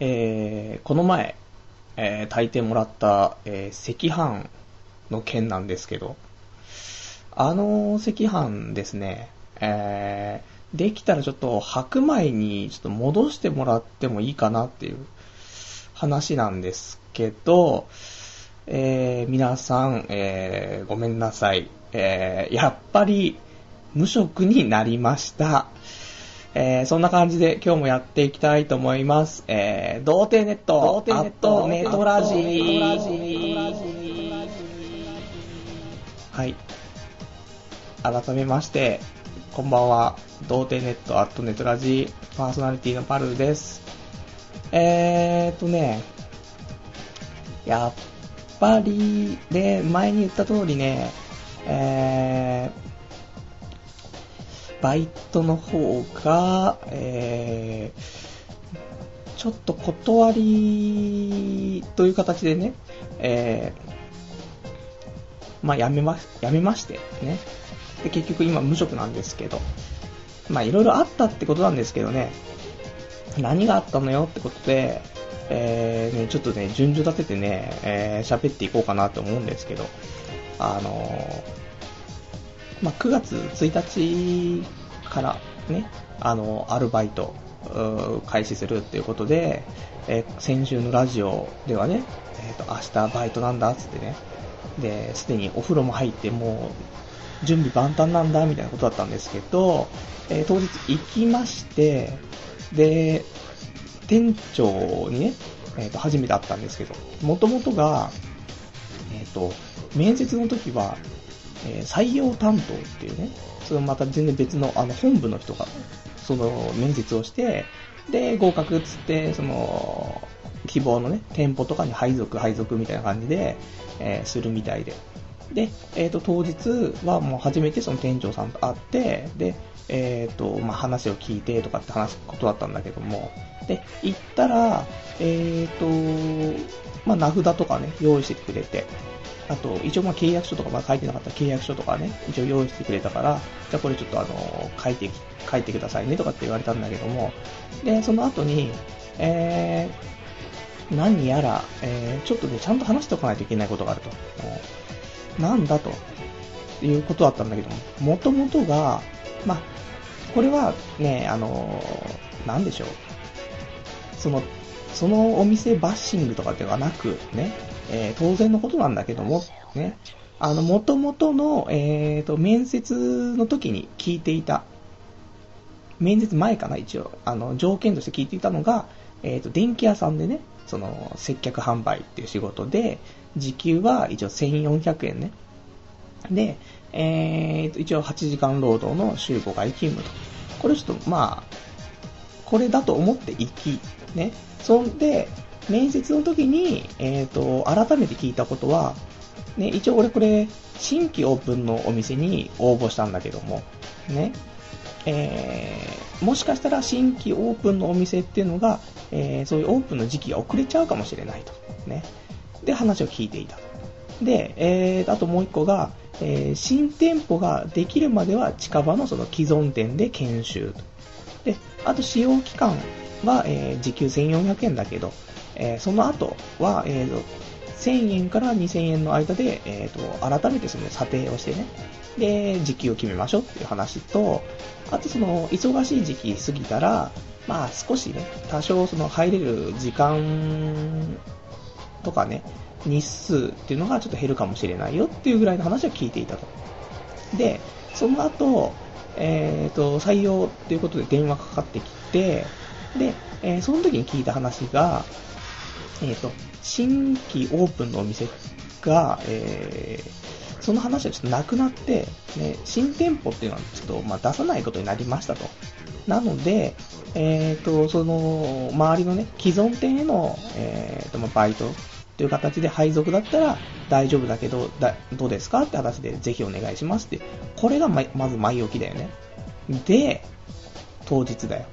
えー、この前、えー、炊いてもらった、えー、赤飯の件なんですけど、あの赤飯ですね、えー、できたらちょっと白米にちょっと戻してもらってもいいかなっていう話なんですけど、えー、皆さん、えー、ごめんなさい。えー、やっぱり無職になりました。えー、そんな感じで今日もやっていきたいと思います。えー、童貞ネット、童貞ネット、ネトラジはい。改めまして、こんばんは。童貞ネット、アットネトラジパーソナリティのパルです。えーとね、やっぱり、で、前に言った通りね、えー、バイトの方が、えー、ちょっと断りという形でね、えー、まあ、やめま、やめまして、ね。で、結局今無職なんですけど、まあ、いろいろあったってことなんですけどね、何があったのよってことで、えー、ね、ちょっとね、順序立ててね、えー、喋っていこうかなと思うんですけど、あのー、まあ、9月1日からね、あのアルバイト、開始するっていうことで、えー、先週のラジオではね、えっ、と、明日バイトなんだっつってね、で、すでにお風呂も入ってもう、準備万端なんだみたいなことだったんですけど、えー、当日行きまして、で、店長にね、えっ、と、初めて会ったんですけど、もともとが、えっ、と、面接の時は、えー採用担当っていうね、それまた全然別の、あの、本部の人が、その、面接をして、で、合格っつって、その、希望のね、店舗とかに配属、配属みたいな感じで、えーするみたいで。で、えっ、と、当日はもう初めてその店長さんと会って、で、えっ、と、まあ、話を聞いてとかって話すことだったんだけども、で、行ったら、えっ、と、まあ、名札とかね、用意してくれて、あと、一応まあ契約書とか、まあ書いてなかったら契約書とかね、一応用意してくれたから、じゃあこれちょっとあの、書いて、書いてくださいねとかって言われたんだけども、で、その後に、えー、何やら、えー、ちょっとね、ちゃんと話しておかないといけないことがあると。なんだと、いうことだったんだけども、もともとが、まあ、これはね、あのーなんでしょう。その、そのお店バッシングとかではなく、ね、えー当然のことなんだけども、ね、あの、元々の、えーと、面接の時に聞いていた、面接前かな、一応、あの、条件として聞いていたのが、えーと、電気屋さんでね、その、接客販売っていう仕事で、時給は一応1400円ね。で、えーと、一応8時間労働の週5回勤務と。これちょっと、まあ、これだと思って行き、ね。そんで、面接の時に、えっ、と、改めて聞いたことは、ね、一応俺これ、新規オープンのお店に応募したんだけども、ね。えー、もしかしたら新規オープンのお店っていうのが、えー、そういうオープンの時期が遅れちゃうかもしれないと。ね。で、話を聞いていた。で、えー、あともう一個が、えー新店舗ができるまでは近場のその既存店で研修と。で、あと使用期間は、えー時給1400円だけど、えーその後は、えーと1000円から2000円の間で、えーと改めてその査定をしてね、で、時給を決めましょうっていう話と、あとその、忙しい時期過ぎたら、まあ少しね、多少その入れる時間とかね、日数っていうのがちょっと減るかもしれないよっていうぐらいの話を聞いていたと。で、その後、えっ、と、採用っていうことで電話かかってきて、で、えーその時に聞いた話が、えっ、と、新規オープンのお店が、えーその話はちょっとなくなって、ね、新店舗っていうのはちょっと、まあ、出さないことになりましたと。なので、えっ、と、その、周りのね、既存店への、えっ、と、ま、バイトという形で配属だったら大丈夫だけど、だどうですかって話でぜひお願いしますって。これがま、まず前置きだよね。で、当日だよ。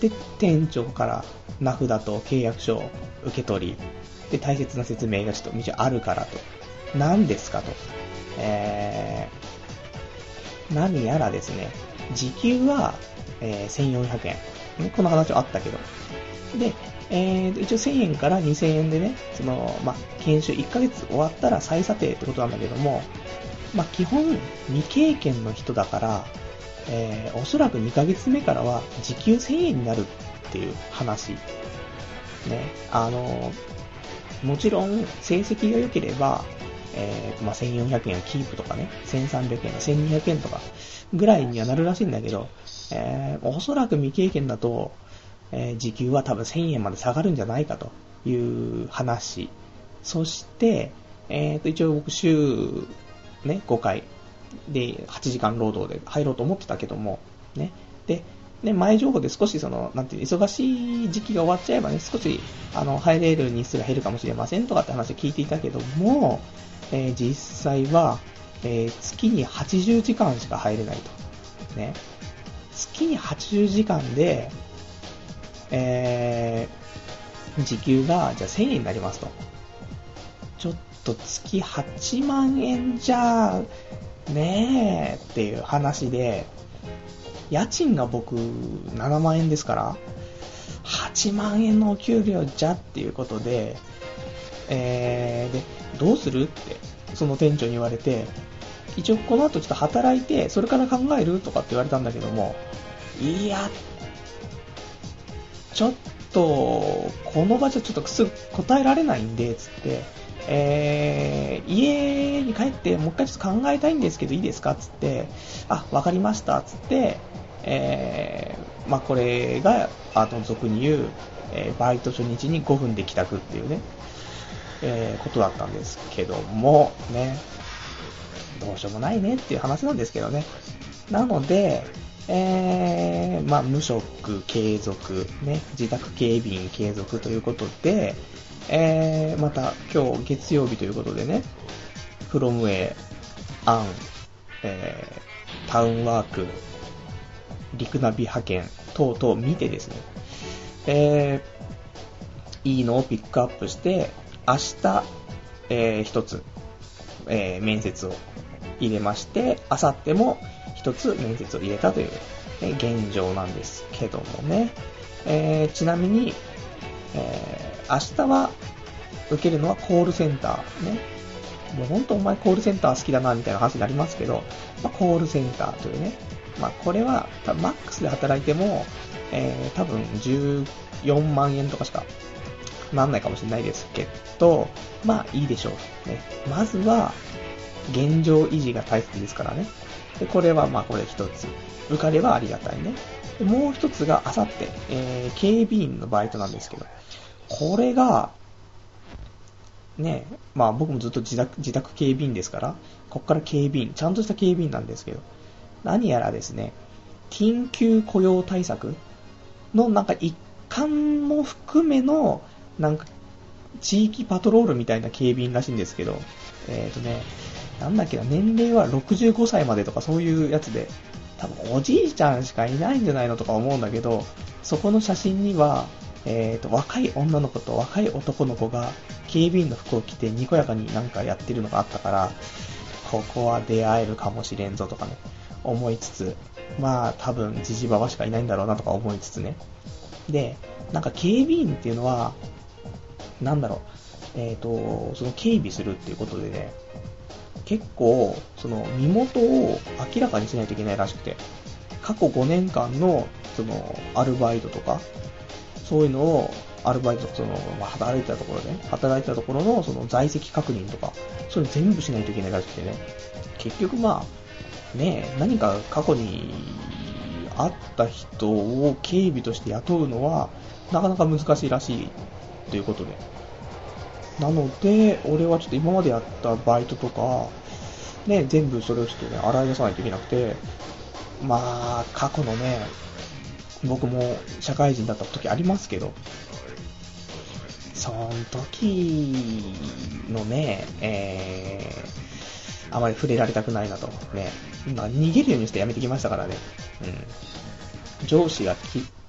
で、店長から名札と契約書を受け取り、で、大切な説明がちょっと道あるからと。何ですかと。えー、何やらですね、時給は、えー1400円。この話はあったけど。で、えー、一応1000円から2000円でね、その、ま、研修1ヶ月終わったら再査定ってことなんだけども、ま、基本未経験の人だから、えー、おそらく2ヶ月目からは時給1000円になるっていう話。ね、あの、もちろん成績が良ければ、えー、まあ、1400円キープとかね、1300円、1200円とかぐらいにはなるらしいんだけど、えー、おそらく未経験だと、えー、時給は多分1000円まで下がるんじゃないかという話。そして、えー、と一応僕週、ね、5回で8時間労働で入ろうと思ってたけども、ね、で、ね、前情報で少しその、なんていう、忙しい時期が終わっちゃえばね、少し、あの、入れる日数が減るかもしれませんとかって話を聞いていたけども、えー、実際は、えー、月に80時間しか入れないと。ね。月に80時間で、えー、時給が、じゃあ1000円になりますと。ちょっと月8万円じゃ、ねえっていう話で、家賃が僕7万円ですから、8万円のお給料じゃっていうことで、えー、で、どうするって、その店長に言われて、一応この後ちょっと働いて、それから考えるとかって言われたんだけども、いや、ちょっと、この場じゃちょっとすぐ答えられないんで、つって、えー、家に帰ってもう一回ちょっと考えたいんですけどいいですかつって、あ、わかりました、つって、えー、まあ、これが、あの、俗に言う、えー、バイト初日に5分で帰宅っていうね、え、ことだったんですけども、ね、どうしようもないねっていう話なんですけどね。なので、えー、まあ、無職継続、ね、自宅警備員継続ということで、えー、また今日月曜日ということでね、フロムウェイ、アン、えー、タウンワーク、陸ナビ派遣等々見てですね、えー、いいのをピックアップして、明日、えー、一つ、えー、面接を入れまして、明後日も一つ面接を入れたという、ね、現状なんですけどもね。えー、ちなみに、えー、明日は受けるのはコールセンターね。もうほんとお前コールセンター好きだなみたいな話になりますけど、まあ、コールセンターというね。まあ、これは、マックスで働いても、えー、多分14万円とかしかなんないかもしれないですけど、まあいいでしょう。ね。まずは、現状維持が大切ですからね。で、これはまあこれ一つ。受かればありがたいね。でもう一つがあさって、えー、警備員のバイトなんですけど、これが、ね、まあ僕もずっと自宅自宅警備員ですから、こっから警備員、ちゃんとした警備員なんですけど、何やらですね、緊急雇用対策のなんか一環も含めの、なんか、地域パトロールみたいな警備員らしいんですけど、えっ、ー、とね、なんだっけな、年齢は65歳までとかそういうやつで、多分おじいちゃんしかいないんじゃないのとか思うんだけど、そこの写真には、えーと、若い女の子と若い男の子が警備員の服を着てにこやかになんかやってるのがあったから、ここは出会えるかもしれんぞとかね、思いつつ、まあ多分ジジババしかいないんだろうなとか思いつつね。で、なんか警備員っていうのは、なんだろう、えっ、ー、と、その警備するっていうことでね、結構、その身元を明らかにしないといけないらしくて、過去5年間の、その、アルバイトとか、そういうのを、アルバイト、その、まあ、働いたところで、働いたところの、その、在籍確認とか、そういうの全部しないといけないらしくてね、結局まあ、ね何か過去にあった人を警備として雇うのは、なかなか難しいらしいということで。なので、俺はちょっと今までやったバイトとか、ね、全部それをちょっとね、洗い出さないといけなくて、まあ、過去のね、僕も社会人だった時ありますけど、その時のね、えー、あまり触れられたくないなと。ね。まあ、逃げるようにして辞めてきましたからね。うん。上司が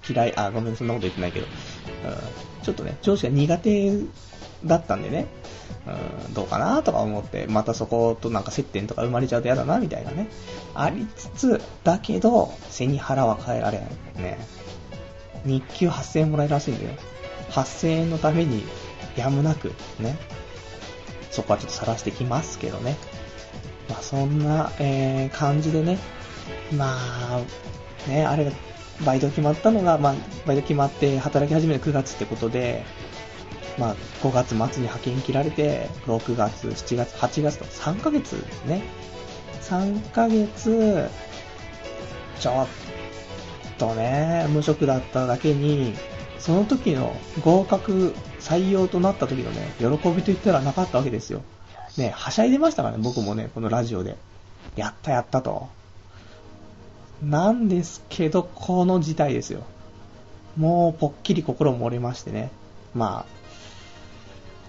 嫌い、あ、ごめん、そんなこと言ってないけど、うん、ちょっとね、上司が苦手だったんでね、うん、どうかなとか思って、またそことなんか接点とか生まれちゃうと嫌だな、みたいなね。ありつつ、だけど、背に腹は変えられない。ね。日給8000円もらえるらしいんだよ。8000円のためにやむなくね、そこはちょっと晒してきますけどね。まあそんな、えー、感じでね、まあ、ね、あれが、バイト決まったのが、まあ、バイト決まって働き始める9月ってことで、まあ、5月末に派遣切られて、6月、7月、8月と3ヶ月ですね。3ヶ月、ちょっとね、無職だっただけに、その時の合格採用となった時のね、喜びと言ったらなかったわけですよ。ね、はしゃいでましたからね、僕もね、このラジオで。やったやったと。なんですけど、この事態ですよ。もう、ぽっきり心も折れましてね。まあ、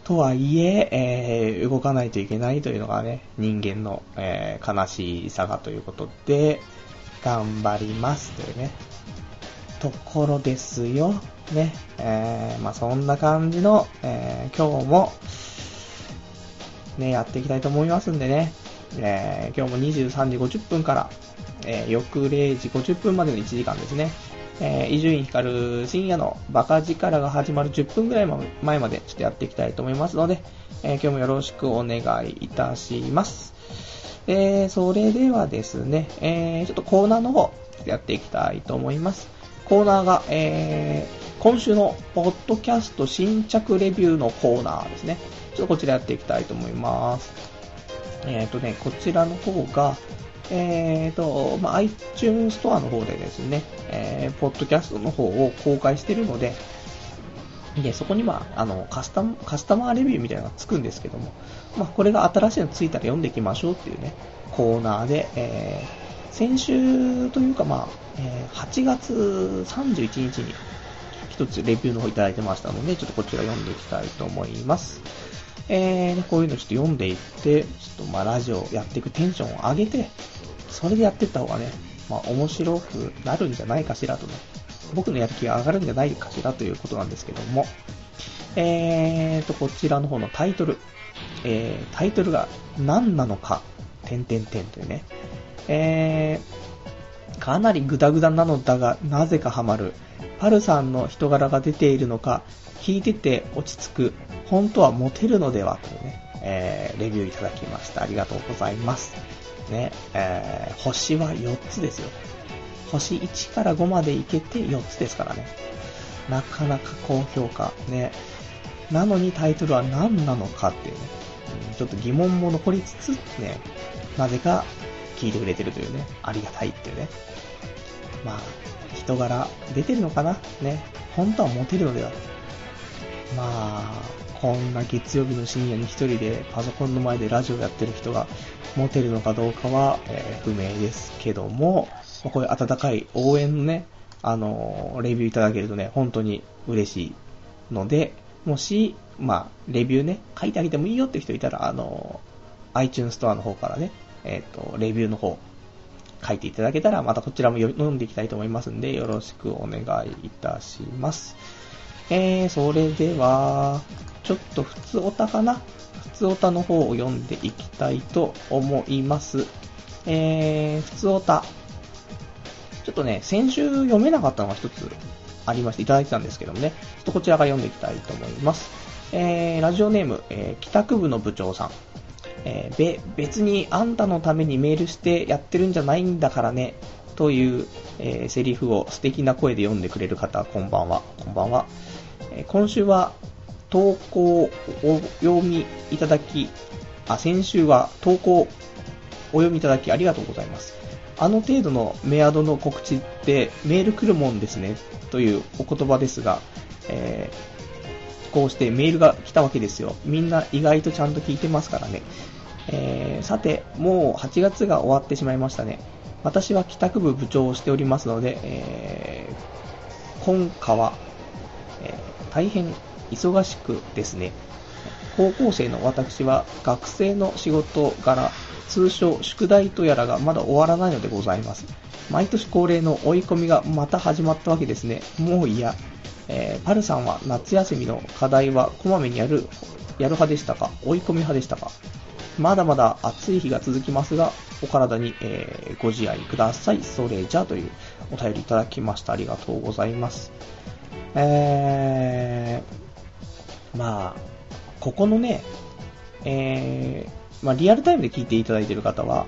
とはいええー、動かないといけないというのがね、人間の、えー、悲しさがということで、頑張りますというね、ところですよ。ね、えー、まあそんな感じの、え、今日も、ね、やっていきたいと思いますんでね、え、今日も23時50分から、え、翌0時50分までの1時間ですね、え伊集院光深夜のバカ力が始まる10分ぐらい前までちょっとやっていきたいと思いますので、えー、今日もよろしくお願いいたします。えー、それではですね、えー、ちょっとコーナーの方やっていきたいと思います。コーナーが、えー、今週のポッドキャスト新着レビューのコーナーですね。ちょっとこちらやっていきたいと思います。えっ、ー、とね、こちらの方が、えーと、まあ、iTunes ストアの方でですね、えー、ポッドキャストの方を公開してるので、で、そこにまあ、あの、カスタ、カスタマーレビューみたいなのがつくんですけども、まあ、これが新しいのついたら読んでいきましょうっていうね、コーナーで、えー、先週というかまあ、えー、8月31日に一つレビューの方いただいてましたので、ちょっとこちら読んでいきたいと思います。えー、こういうのちょっと読んでいって、ちょっとまあラジオやっていくテンションを上げて、それでやってった方がね、まあ面白くなるんじゃないかしらとね、僕のやる気が上がるんじゃないかしらということなんですけども、えーと、こちらの方のタイトル、えー、タイトルが何なのか、点々点というね、えー、かなりグダグダなのだが、なぜかハマる。パルさんの人柄が出ているのか、聞いてて落ち着く、本当はモテるのではというね、えー、レビューいただきました。ありがとうございます。ね、えー、星は4つですよ。星1から5までいけて4つですからね。なかなか高評価。ね。なのにタイトルは何なのかっていうね、ちょっと疑問も残りつつ、ね、なぜか聞いてくれてるというね、ありがたいっていうね。まあ、人柄出てるのかなね。本当はモテるのではまあ、こんな月曜日の深夜に一人でパソコンの前でラジオやってる人がモテるのかどうかは、えー、不明ですけども、まこういう温かい応援のね、あのー、レビューいただけるとね、本当に嬉しいので、もし、まあ、レビューね、書いてあげてもいいよって人いたら、あのー、iTunes ストアの方からね、えっ、と、レビューの方、書いていただけたら、またこちらも読んでいきたいと思いますんで、よろしくお願いいたします。えー、それでは、ちょっと普通オタかな？普通オタの方を読んでいきたいと思います。えー、普通オタ。ちょっとね、先週読めなかったのが一つありまして、いただいてたんですけどもね、ちょっとこちらから読んでいきたいと思います。えー、ラジオネーム、えー、帰宅部の部長さん。えー、べ、別にあんたのためにメールしてやってるんじゃないんだからね、という、えー、セリフを素敵な声で読んでくれる方、こんばんは。こんばんは。えー、今週は投稿をお読みいただき、あ、先週は投稿お読みいただきありがとうございます。あの程度のメアドの告知ってメール来るもんですね、というお言葉ですが、えー、こうしてメールが来たわけですよ。みんな意外とちゃんと聞いてますからね。えー、さて、もう8月が終わってしまいましたね。私は帰宅部部長をしておりますので、えー、今夏は、えー、大変忙しくですね、高校生の私は学生の仕事柄、通称宿題とやらがまだ終わらないのでございます。毎年恒例の追い込みがまた始まったわけですね。もう嫌。えー、パルさんは夏休みの課題はこまめにやる、やる派でしたか？追い込み派でしたか？まだまだ暑い日が続きますが、お体に、えー、ご自愛ください。それじゃあというお便りいただきました。ありがとうございます。えー、まあ、ここのね、えー、まあ、リアルタイムで聞いていただいている方は、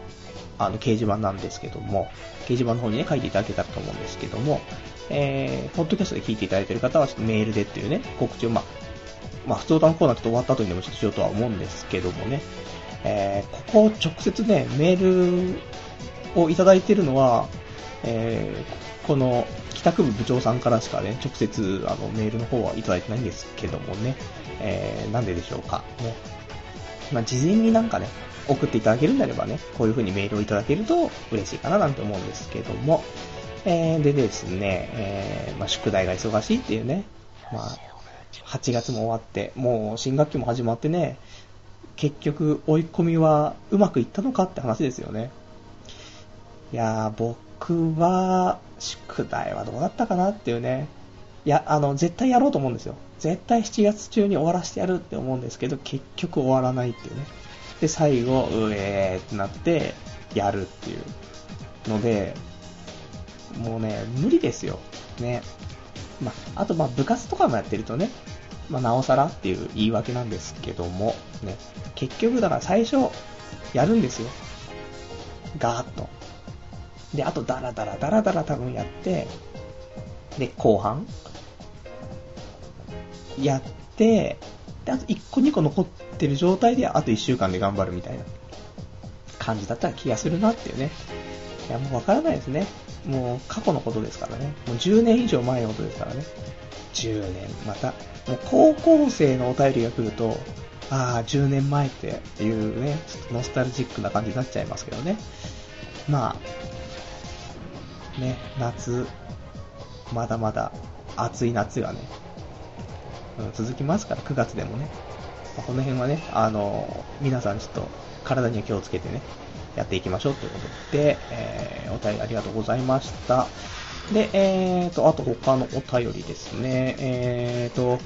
あの、掲示板なんですけども、掲示板の方にね、書いていただけたらと思うんですけども、えー、ポッドキャストで聞いていただいている方は、ちょっとメールでっていうね、告知を、まあ、まあ、普通歌のコーナーちょっと終わった後にでもちょっとしようとは思うんですけどもね、えー、ここを直接ね、メールをいただいているのは、えー、この帰宅部部長さんからしかね、直接あのメールの方はいただいてないんですけどもね、えー、なんででしょうか。ね。まあ、事前になんかね、送っていただけるんであればね、こういう風にメールをいただけると嬉しいかななんて思うんですけども、えー、でですね、えー、まあ、宿題が忙しいっていうね、まあ、8月も終わって、もう新学期も始まってね、結局追い込みはうまくいったのかって話ですよね。いやー、僕僕は、宿題はどうだったかなっていうね。いや、あの、絶対やろうと思うんですよ。絶対7月中に終わらせてやるって思うんですけど、結局終わらないっていうね。で、最後、うえーってなって、やるっていうので、もうね、無理ですよ。ね。まあ、あと、ま、部活とかもやってるとね、まあ、なおさらっていう言い訳なんですけども、ね。結局、だから最初、やるんですよ。ガーッと。で、あと、ダラダラダラダラ多分やって、で、後半、やって、で、あと1個2個残ってる状態で、あと1週間で頑張るみたいな感じだった気がするなっていうね。いや、もうわからないですね。もう過去のことですからね。もう10年以上前のことですからね。10年、また、もう高校生のお便りが来ると、ああ、10年前っていうね、ちょっとノスタルジックな感じになっちゃいますけどね。まあ、ね、夏、まだまだ暑い夏がね、続きますから、9月でもね。まあ、この辺はね、あの、皆さんちょっと体には気をつけてね、やっていきましょうということで、えー、お便りありがとうございました。で、えーと、あと他のお便りですね。えーと、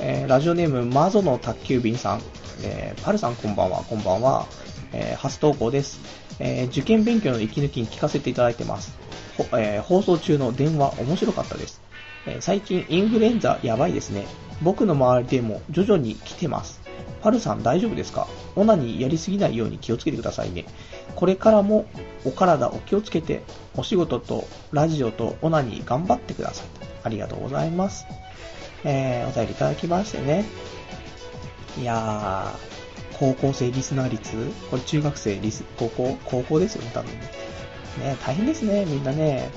えー、ラジオネーム、マゾの宅急便さん。えー、パルさんこんばんは、こんばんは。えー、初投稿です。えー、受験勉強の息抜きに聞かせていただいてます。えー、放送中の電話面白かったです。えー、最近インフルエンザやばいですね。僕の周りでも徐々に来てます。パルさん大丈夫ですか？オナにやりすぎないように気をつけてくださいね。これからもお体お気をつけて、お仕事とラジオとオナに頑張ってください。ありがとうございます。えー、お便りいただきましてね。いやー、高校生リスナー率？これ中学生リス、高校高校ですよね、多分ね。ね、大変ですね、みんなね。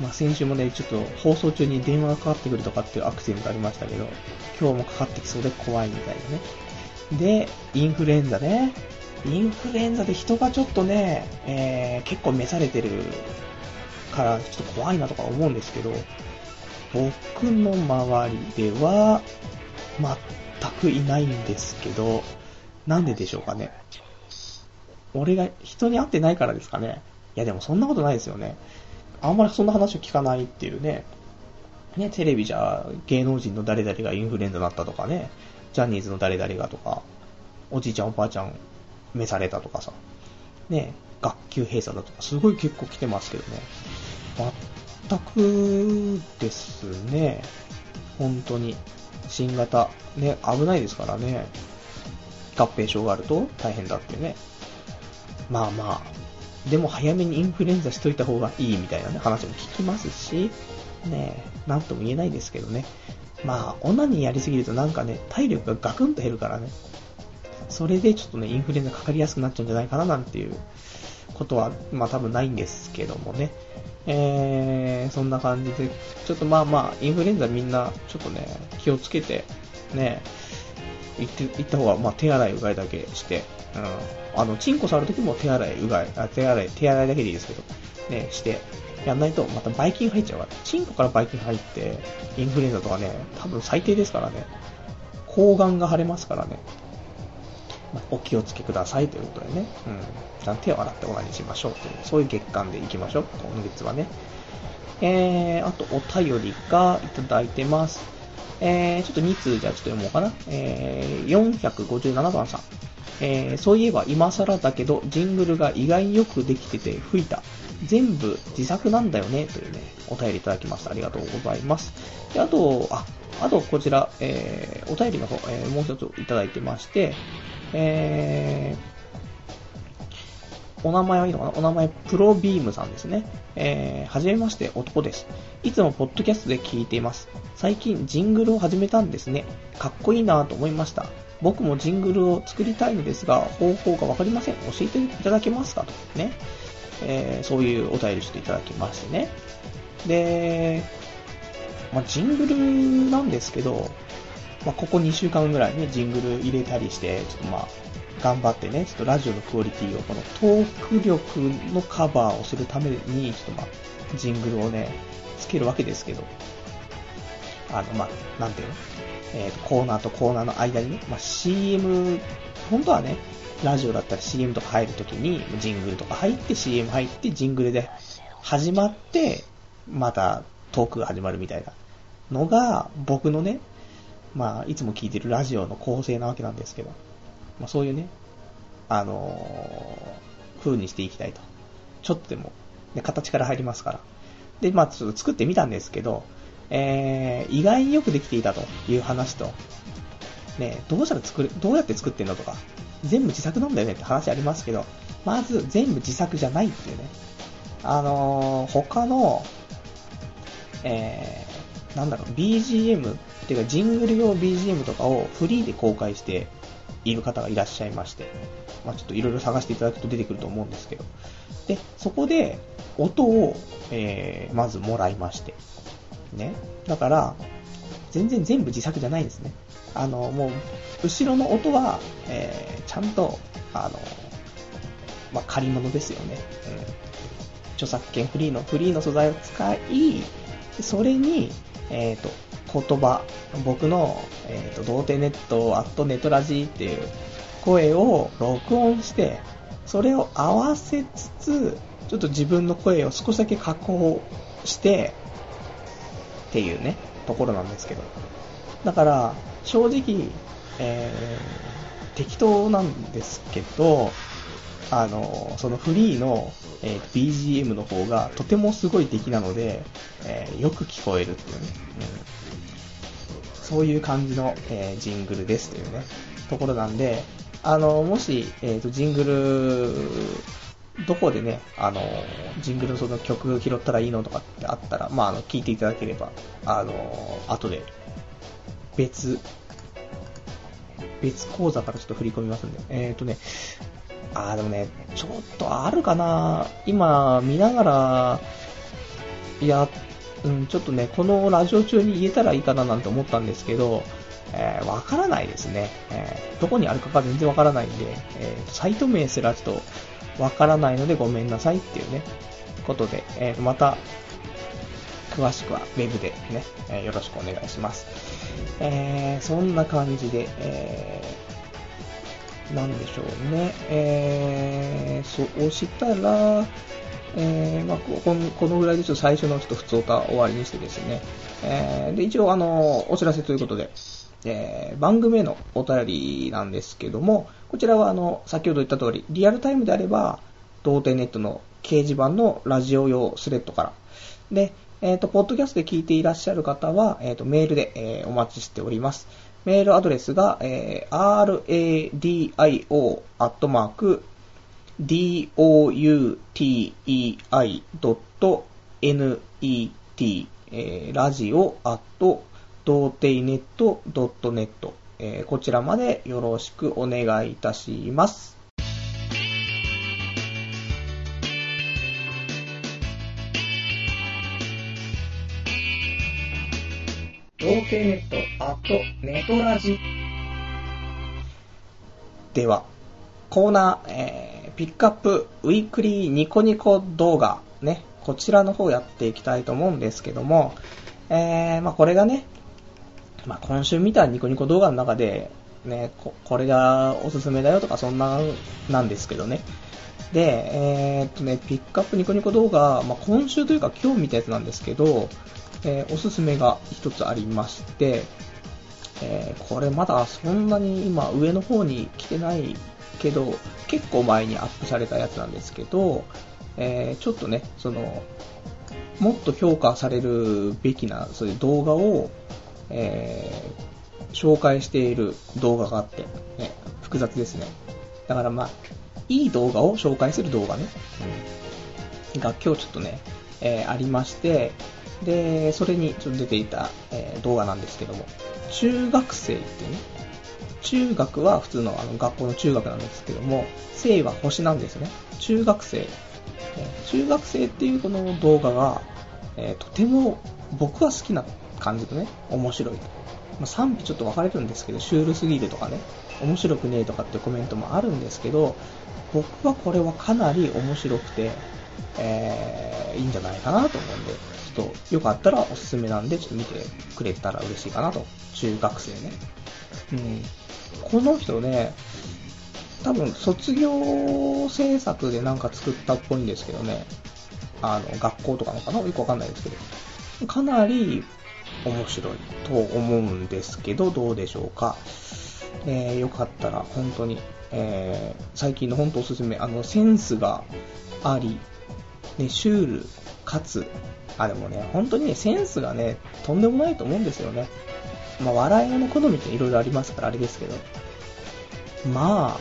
まあ、先週もね、ちょっと放送中に電話がかかってくるとかっていうアクシデントありましたけど、今日もかかってきそうで怖いみたいなね。で、インフルエンザね。インフルエンザで人がちょっとね、えー、結構召されてるから、ちょっと怖いなとか思うんですけど、僕の周りでは、全くいないんですけど、なんででしょうかね。俺が人に会ってないからですかね。いやでもそんなことないですよね。あんまりそんな話を聞かないっていうね。ね、テレビじゃ芸能人の誰々がインフルエンザになったとかね、ジャニーズの誰々がとか、おじいちゃんおばあちゃん召されたとかさ、ね、学級閉鎖だとか、すごい結構来てますけどね。全くですね、本当に。新型、ね、危ないですからね。合併症があると大変だってね。まあまあ、でも早めにインフルエンザしといた方がいいみたいなね、話も聞きますし、ね、なんとも言えないですけどね。まあ、女にやりすぎるとなんかね、体力がガクンと減るからね。それでちょっとね、インフルエンザかかりやすくなっちゃうんじゃないかななんていうことは、まあ多分ないんですけどもね。えー、そんな感じで、ちょっとまあまあ、インフルエンザみんな、ちょっとね、気をつけて、ね、行って、行った方が、まあ手洗い、うがいだけして、うん、あの、チンコ触るときも手洗い、うがい、あ、手洗い、手洗いだけでいいですけど、ね、して、やんないと、またバイキン入っちゃうから、チンコからバイキン入って、インフルエンザとかね、多分最低ですからね、抗がんが腫れますからね、まあ、お気をつけくださいということでね、うん、ちゃんと手を洗ってオナニーしましょうという、そういう月間でいきましょう、今月はね。えー、あとお便りがいただいてます。えー、ちょっと2通じゃあちょっと読もうかな。えー、457番さん。えー、そういえば今更だけど、ジングルが意外によくできてて吹いた。全部自作なんだよね、というね、お便りいただきました。ありがとうございます。で、あと、あ、あと、こちら、えー、お便りの方、えー、もう一ついただいてまして、えー、お名前はいいのかな？お名前、プロビームさんですね。えー、はじめまして、男です。いつもポッドキャストで聞いています。最近、ジングルを始めたんですね。かっこいいなと思いました。僕もジングルを作りたいのですが、方法がわかりません。教えていただけますか？と。ね。えー、そういうお便りしていただきましてね。で、まあ、ジングルなんですけど、まあ、ここ2週間ぐらいね、ジングル入れたりして、ちょっとまあ、頑張ってね、ちょっとラジオのクオリティを、このトーク力のカバーをするために、ちょっとまあ、ジングルをね、つけるわけですけど、あの、まあ、なんていうの？えーと、コーナーとコーナーの間にね、まあ、CM、本当はね、ラジオだったら CM とか入るときに、ジングルとか入って CM 入ってジングルで始まって、またトークが始まるみたいな。のが、僕のね、まあ、いつも聞いてるラジオの構成なわけなんですけど、まあ、そういうね、あのー、風にしていきたいと。ちょっとでも、ね、形から入りますから。で、まあ、ちょっと作ってみたんですけど、えー、意外によくできていたという話と、ね、どうしたら作る、どうやって作ってんのとか、全部自作なんだよねって話ありますけど、まず全部自作じゃないっていうね。あのー、他の、えー、なんだろう、BGM っていうかジングル用 BGM とかをフリーで公開している方がいらっしゃいまして、まあ、ちょっといろいろ探していただくと出てくると思うんですけど、で、そこで音を、えー、まずもらいまして、ね。だから、全然全部自作じゃないんですね。あの、もう、後ろの音は、えー、ちゃんと、あの、まあ、借り物ですよね。うん。著作権フリーの、フリーの素材を使い、それに、えっ、ー、と、言葉、僕の、えっ、ー、と、童貞ネット、アットネトラジーっていう声を録音して、それを合わせつつ、ちょっと自分の声を少しだけ加工して、っていうね、ところなんですけど。だから、正直、えー、適当なんですけど、あの、そのフリーの、えー、BGM の方がとてもすごい出来なので、えー、よく聞こえるっていうね、うん、そういう感じの、えー、ジングルですというね、ところなんで、あの、もし、えっ、と、ジングルどこでね、あの、ジングルのその曲拾ったらいいのとかってあったら、まあ、あの、聞いていただければ、あの、後で、別、別講座からちょっと振り込みますんで。えっ、ー、とね、あーでもね、ちょっとあるかな今、見ながら、いや、うん、ちょっとね、このラジオ中に言えたらいいかななんて思ったんですけど、えー、わからないですね。えー、どこにあるかが全然わからないんで、えー、サイト名すらちょっとわからないのでごめんなさいっていうね、ことで、えー、また、詳しくは Web でね、えー、よろしくお願いします。えー、そんな感じで、えー、なんでしょうね、えー、そうしたら、えー、まあ、このこのぐらいでちょっと最初のちょっと普通歌終わりにしてですね、えー、で、一応あの、お知らせということで、えー、番組へのお便りなんですけども、こちらはあの、先ほど言った通り、リアルタイムであれば、童貞ネットの掲示板のラジオ用スレッドから。で、えっ、ー、と、ポッドキャストで聞いていらっしゃる方は、えっ、ー、と、メールで、えー、お待ちしております。メールアドレスが、えー、radio.doutei.net、えー、ラジオアット童貞ネット .net、えー、こちらまでよろしくお願いいたします。童貞ネットアットネトラジでは、コーナー、えー、ピックアップウィークリーニコニコ動画、ね、こちらの方やっていきたいと思うんですけども、えー、まあ、これがね、まあ、今週見たニコニコ動画の中で、ね、ここれがおすすめだよとかそんななんですけどね。で、えー、っとね、ピックアップニコニコ動画、まあ、今週というか今日見たやつなんですけど、えー、おすすめが一つありまして、えー、これまだそんなに今上の方に来てないけど、結構前にアップされたやつなんですけど、えー、ちょっとね、その、もっと評価されるべきな、そういう動画を、えー、紹介している動画があって、ね、複雑ですね。だからまあ、いい動画を紹介する動画ね、うん、が今日ちょっとね、えー、ありまして、で、それにちょっと出ていた、えー、動画なんですけども、中学生っていうね、中学は普通のあの学校の中学なんですけども、生は星なんですね。中学生。中学生っていうこの動画が、えー、とても僕は好きな感じでね、面白い。まあ、賛否ちょっと分かれるんですけど、シュールすぎるとかね、面白くねえとかってコメントもあるんですけど、僕はこれはかなり面白くて、えー、いいんじゃないかなと思うんで、ちょっとよかったらおすすめなんで、ちょっと見てくれたら嬉しいかなと。中学生ね。うん。この人ね、多分卒業制作でなんか作ったっぽいんですけどね、あの、学校とかのかな？よくわかんないですけど、かなり面白いと思うんですけど、どうでしょうか？えー、よかったら本当に、えー、最近の本当おすすめ、あの、センスがあり、ね、シュール、かつ、あ、でもね、本当にね、センスがね、とんでもないと思うんですよね。まあ、笑いの好みって色々ありますからあれですけど、まあ、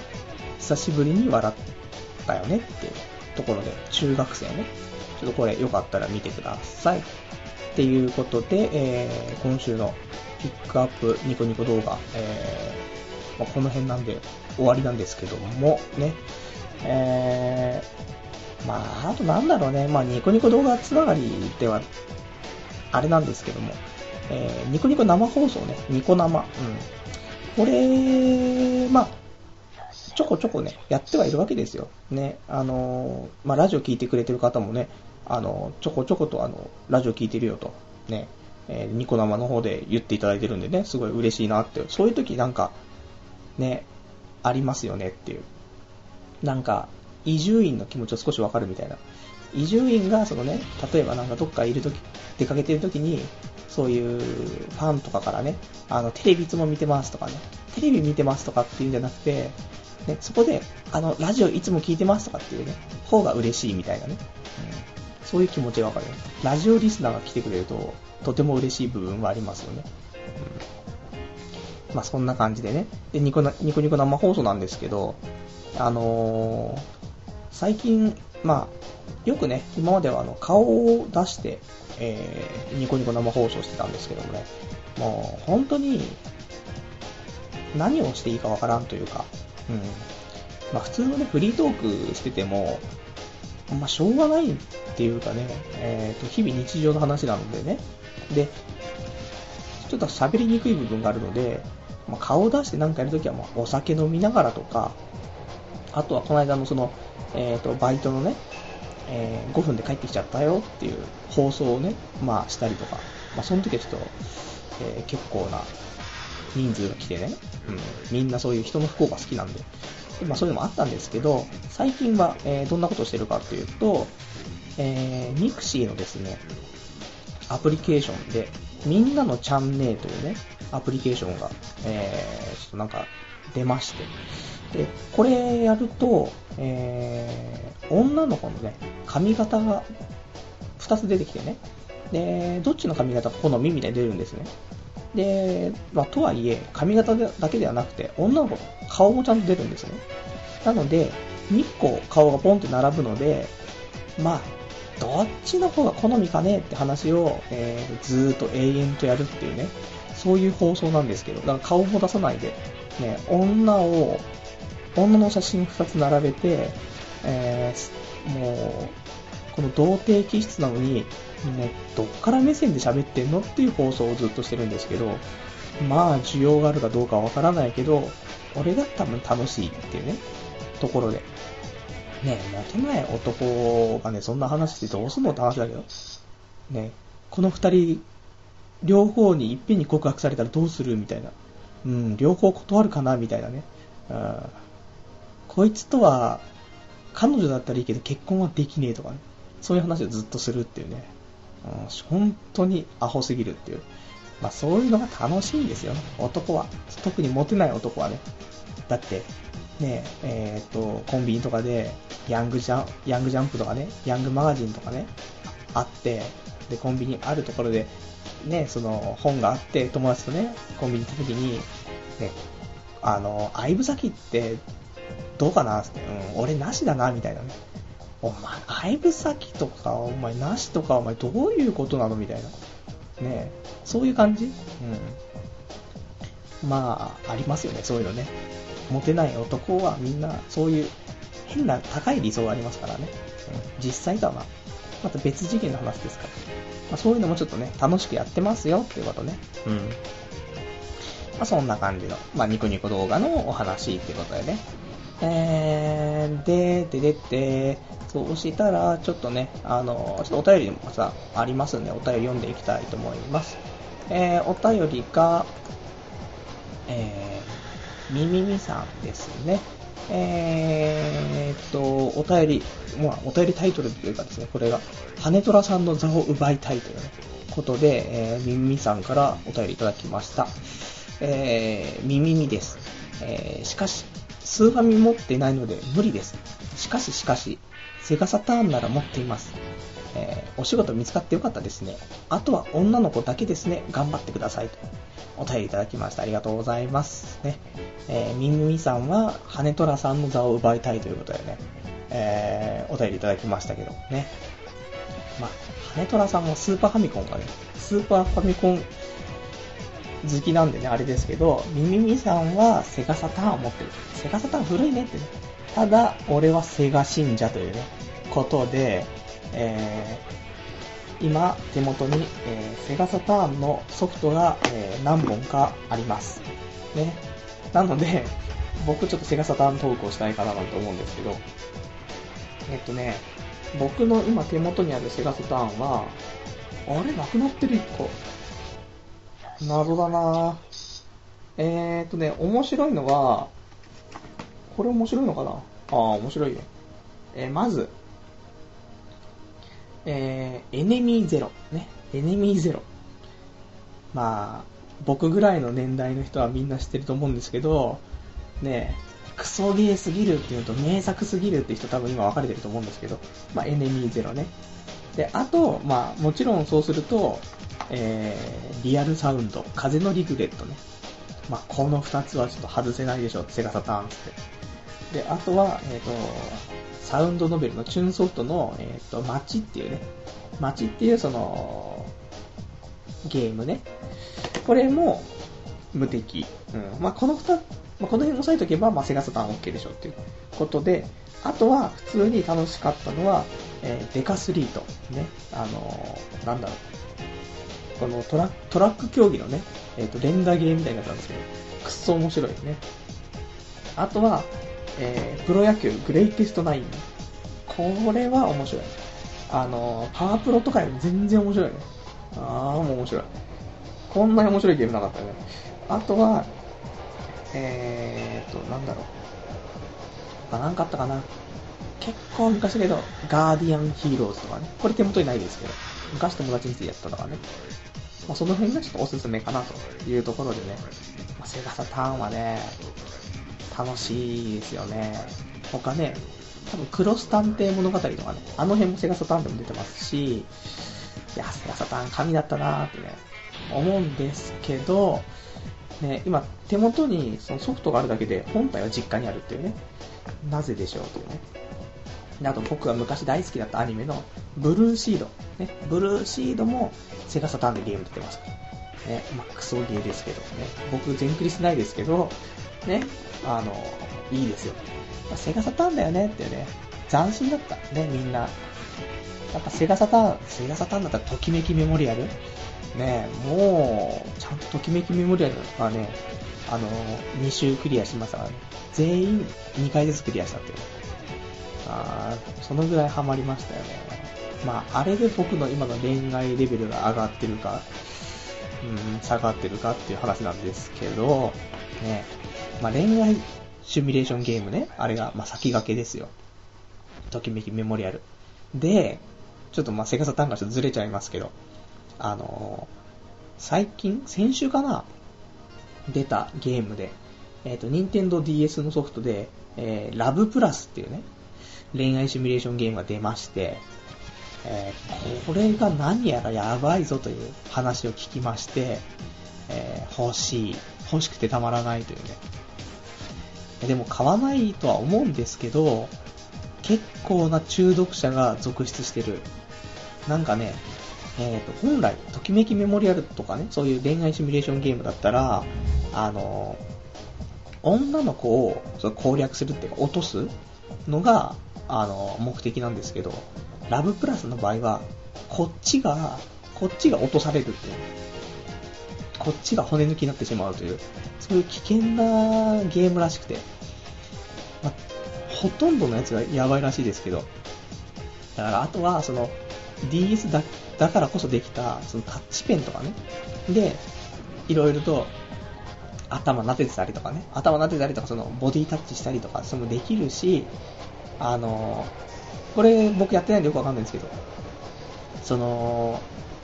久しぶりに笑ったよねっていうところで、中学生ね、ちょっとこれよかったら見てください。っていうことで、えー、今週のピックアップニコニコ動画、えー、まあ、この辺なんで終わりなんですけども、ね、えー、まあ、あとなんだろうね、まあ、ニコニコ動画つながりでは、あれなんですけども、えー、ニコニコ生放送ね、ニコ生。うん。これ、まあ、ちょこちょこね、やってはいるわけですよ。ね。あのー、まあ、ラジオ聞いてくれてる方もね、あの、ちょこちょことあの、ラジオ聞いてるよと、ね、え、ニコ生の方で言っていただいてるんでね、すごい嬉しいなって、そういう時なんか、ね、ありますよねっていう。なんか、移住院の気持ちを少しわかるみたいな。移住院が、そのね、例えばなんかどっかいるとき、出かけてるときに、そういうファンとかからね、あの、テレビいつも見てますとかね、テレビ見てますとかっていうんじゃなくて、ね、そこで、あの、ラジオいつも聞いてますとかっていうね、方が嬉しいみたいなね、うん、そういう気持ちがわかる、ラジオリスナーが来てくれると、とても嬉しい部分はありますよね。うん、まあそんな感じでね、で、ニコニコニコ生放送なんですけど、あのー、最近、まあ、よくね、今まではあの顔を出して、えー、ニコニコ生放送してたんですけどもね、もう本当に何をしていいかわからんというか、うん。まあ普通のね、フリートークしてても、まあしょうがないっていうかね、えっ、ー、と、日々日常の話なのでね、で、ちょっと喋りにくい部分があるので、まあ、顔を出して何かやるときは、まあ、お酒飲みながらとか、あとはこの間のその、えっ、ー、と、バイトのね、えー、5分で帰ってきちゃったよっていう放送をね、まあしたりとか、まあその時はちょっと、えー、結構な人数が来てね、うん、みんなそういう人の不幸が好きなんで、まあそういうのもあったんですけど、最近は、えー、どんなことをしてるかっていうと、えー、ミクシーのですね、アプリケーションで、みんなのチャンネルというね、アプリケーションが、えー、ちょっとなんか出まして、で、これやると、えー、女の子のね、髪型が2つ出てきてね、で、どっちの髪型好みみたいに出るんですね。で、まあ、とはいえ、髪型だけではなくて、女の子の顔もちゃんと出るんですね。なので、2個顔がポンって並ぶので、まあ、どっちの方が好みかねって話を、えー、ずーっと永遠とやるっていうね、そういう放送なんですけど、だから顔も出さないで、ね、女を女の写真2つ並べて、えー、もう、この童貞気質なのに、ね、どっから目線で喋ってんのっていう放送をずっとしてるんですけど、まあ、需要があるかどうかわからないけど、俺が多分楽しいっていうね、ところで。ねえモテない男がね、そんな話してどうすんのって話だけど。ねこの二人、両方にいっぺんに告白されたらどうするみたいな。うん、両方断るかなみたいなね。うんこいつとは、彼女だったらいいけど結婚はできねえとかね。そういう話をずっとするっていうね。うん、本当にアホすぎるっていう。まあそういうのが楽しいんですよね。男は。特にモテない男はね。だって、ねえ、えっ、と、コンビニとかで、ヤングジャン、ヤングジャンプとかね、ヤングマガジンとかね、あって、で、コンビニあるところで、ね、その本があって友達とね、コンビニ行った時に、ね、あの、相武咲ってどうかなって、うん、俺なしだな、みたいなね。お前、相武咲とか、お前なしとか、お前どういうことなのみたいな。ねそういう感じうん。まあ、ありますよね、そういうのね。モテない男はみんな、そういう変な高い理想がありますからね。うん、実際とはまあ、また別次元の話ですから。まあ、そういうのもちょっとね、楽しくやってますよっていうことね。うん。まあ、そんな感じの、まあ、ニコニコ動画のお話っていうことでね。えー、で、で、で、で、そうしたら、ちょっとね、あの、ちょっとお便りもさ、ありますんで、お便り読んでいきたいと思います。えー、お便りが、えー、みみみさんですね。えー、っと、お便り、まあ、お便りタイトルというかですね、これが、羽虎さんの座を奪いたいというね、ことで、えー、みみみさんからお便りいただきました。えー、みみみです。えー、しかし、スーファミ持ってないので無理です。しかししかし、セガサターンなら持っています。えー、お仕事見つかってよかったですね。あとは女の子だけですね。頑張ってください。とお便りいただきました。ありがとうございます。ね。えー、みんみさんは、羽虎さんの座を奪いたいということでね、えー、お便りいただきましたけどね。まあ、羽虎さんもスーパーファミコンがね、スーパーファミコン好きなんでね、あれですけど、みみみさんはセガサターンを持ってる。セガサターン古いねってね。ただ、俺はセガ信者というね、ことで、えー、今、手元に、えー、セガサターンのソフトが、えー、何本かあります。ね。なので、僕ちょっとセガサターントークをしたいかななんて思うんですけど、えっとね、僕の今手元にあるセガサターンは、あれなくなってる1個。謎だなえーっとね、面白いのは、これ面白いのかな？ああ、面白いよ。えー、まず、えー、エネミーゼロ。ね。エネミーゼロ。まあ、僕ぐらいの年代の人はみんな知ってると思うんですけど、ねクソゲーすぎるっていうと名作すぎるって人多分今分かれてると思うんですけど、まあ、エネミーゼロね。で、あと、まあ、もちろんそうすると、えー、リアルサウンド、風のリグレットね。まあ、この2つはちょっと外せないでしょ、セガサターンって。で、あとは、えっ、ー、と、サウンドノベルのチュンソフトの、えっ、ー、と、街っていうね、街っていうその、ゲームね。これも、無敵。うん。まあ、この2、まあ、この辺押さえとけば、まあ、セガサターン OK でしょっていうことで、あとは、普通に楽しかったのは、えー、デカスリート。ね。あのー、なんだろう。このトラトラック競技のね、えっ、ー、と、レンダーゲームみたいになったんですけど、くっそ面白いよね。あとは、えー、プロ野球グレイテストナイン。これは面白い。あの、パワープロとかより全然面白いね。あー、もう面白い。こんなに面白いゲームなかったね。あとは、えーと、なんだろう。他なんかあったかな。結構昔だけど、ガーディアンヒーローズとかね。これ手元にないですけど。昔友達についてやったとかね。まあ、その辺がちょっとおすすめかなというところでね、まあ、セガサターンはね、楽しいですよね。他ね、多分クロス探偵物語とかね、あの辺もセガサターンでも出てますし、いや、セガサターン神だったなーってね、思うんですけど、ね、今手元にそのソフトがあるだけで本体は実家にあるっていうね、なぜでしょうというね。あと僕が昔大好きだったアニメのブルーシード。ね、ブルーシードもセガサターンでゲーム出てますから。ね、まあ、クソゲーですけどね。僕全クリスないですけど、ね、あの、いいですよ。まあ、セガサターンだよねってね、斬新だった。ね、みんな。やっぱセガサターン、セガサターンだったらときめきメモリアルね、もう、ちゃんとときめきメモリアルはね、あの、2周クリアしましたからね。全員2回ずつクリアしたっていう。あそのぐらいハマりましたよね。まあ、あれで僕の今の恋愛レベルが上がってるか、うん、下がってるかっていう話なんですけど、ね、まあ、恋愛シミュレーションゲームね、あれが、まあ、先駆けですよ。ときめきメモリアル。で、ちょっとまあ、セガサタンがちょっとずれちゃいますけど、あのー、最近、先週かな出たゲームで、えっ、ー、と、任天堂 DS のソフトで、えー、ラブプラスっていうね、恋愛シミュレーションゲームが出まして、えー、これが何やらやばいぞという話を聞きまして、えー、欲しい、欲しくてたまらないというね。でも買わないとは思うんですけど、結構な中毒者が続出してる。なんかね、えーと、本来、ときめきメモリアルとかね、そういう恋愛シミュレーションゲームだったら、あの、女の子を攻略するっていうか、落とすのが、あの、目的なんですけど、ラブプラスの場合は、こっちが、こっちが落とされるっていう。こっちが骨抜きになってしまうという、そういう危険なゲームらしくて、まほとんどのやつがやばいらしいですけど、だからあとは、その、DS だだからこそできた、そのタッチペンとかね、で、いろいろと頭撫でてたりとかね、頭撫でたりとか、そのボディタッチしたりとか、それもできるし、あの、これ僕やってないんでよくわかんないんですけど、その、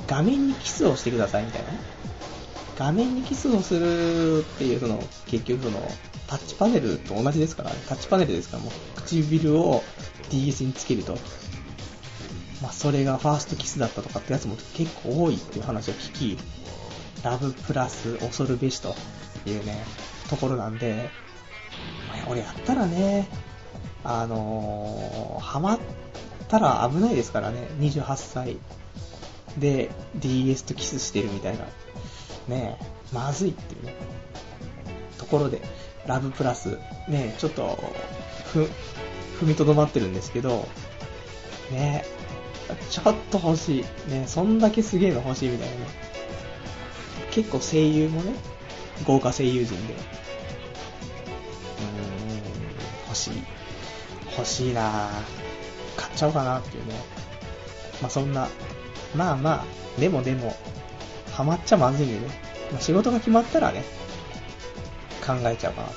画面にキスをしてくださいみたいなね。画面にキスをするっていう、その、結局その、タッチパネルと同じですから、タッチパネルですから、もう唇を DS につけると。まあ、それがファーストキスだったとかってやつも結構多いっていう話を聞き、ラブプラス恐るべしというね、ところなんで、ま、俺やったらね、あの、ハマったら危ないですからね、28歳で DS とキスしてるみたいな、ねえまずいっていうね、ところで、ラブプラス、ねえちょっと、ふ、踏みとどまってるんですけど、ねえちょっと欲しい。ねえそんだけすげえの欲しいみたいなね。結構声優もね、豪華声優陣で。うーん、欲しい。欲しいなぁ買っちゃおうかなっていうね。まあそんな、まあまあ、でもでも、ハマっちゃまずいんでね。ま、仕事が決まったらね、考えちゃうかなって、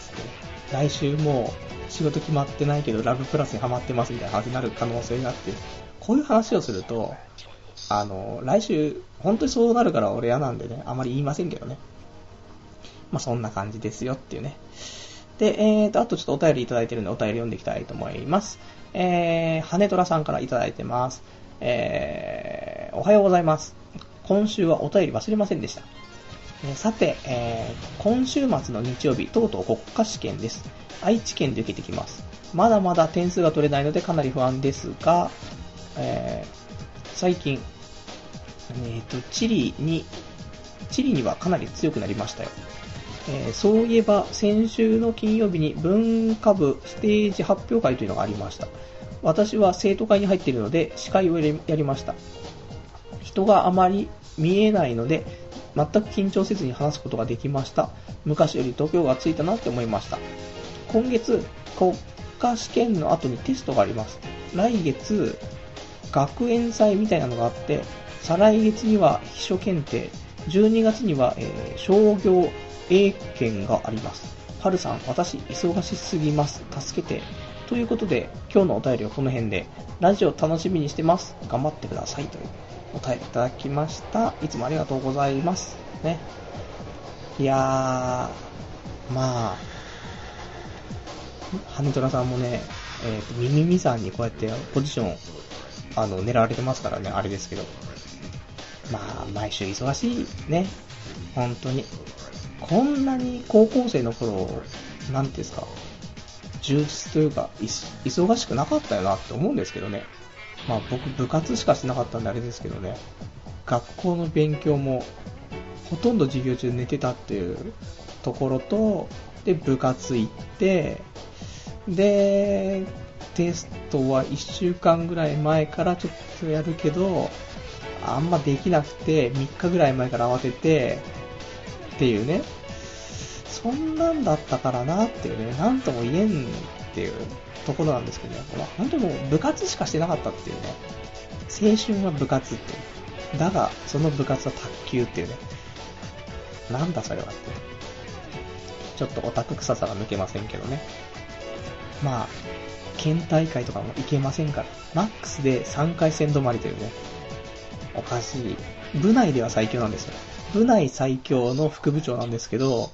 来週もう仕事決まってないけどラブプラスにハマってますみたいな話になる可能性があって、こういう話をすると、あの、来週、本当にそうなるから俺嫌なんでね、あまり言いませんけどね。まあそんな感じですよっていうね。で、えーと、あとちょっとお便りいただいてるんでお便り読んでいきたいと思います。えー、羽虎さんからいただいてます。えー、おはようございます。今週はお便り忘れませんでした。え、さて、えー、今週末の日曜日、とうとう国家試験です。愛知県で受けてきます。まだまだ点数が取れないのでかなり不安ですが、えー、最近、えっ、ー、と、チリに、チリにはかなり強くなりましたよ。えー、そういえば先週の金曜日に文化部ステージ発表会というのがありました。私は生徒会に入っているので司会をやりました。人があまり見えないので全く緊張せずに話すことができました。昔より度胸がついたなって思いました。今月、国家試験の後にテストがあります。来月、学園祭みたいなのがあって、再来月には秘書検定、12月には、えー、商業 A 件があります。はるさん、私、忙しすぎます。助けて。ということで、今日のお便りはこの辺で、ラジオ楽しみにしてます。頑張ってください。というお便りいただきました。いつもありがとうございます。ね。いやー、まあ、羽虎さんもね、えっ、ー、と、ミミミさんにこうやってポジション、あの、狙われてますからね、あれですけど。まあ、毎週忙しいね。本当に。こんなに高校生の頃、なんていうんですか、充実というか、忙しくなかったよなって思うんですけどね。まあ僕部活しかしてなかったんであれですけどね。学校の勉強もほとんど授業中寝てたっていうところと、で、部活行って、で、テストは1週間ぐらい前からちょっとやるけど、あんまできなくて、3日ぐらい前から慌てて、っていうね、そんなんだったからなっていうね、なんとも言えんっていうところなんですけどね、本当もう部活しかしてなかったっていうね、青春は部活っていう。だが、その部活は卓球っていうね、なんだそれはって。ちょっとオタク臭さが抜けませんけどね。まあ、県大会とかも行けませんから、マックスで3回戦止まりというね、おかしい。部内では最強なんですよ。部内最強の副部長なんですけど、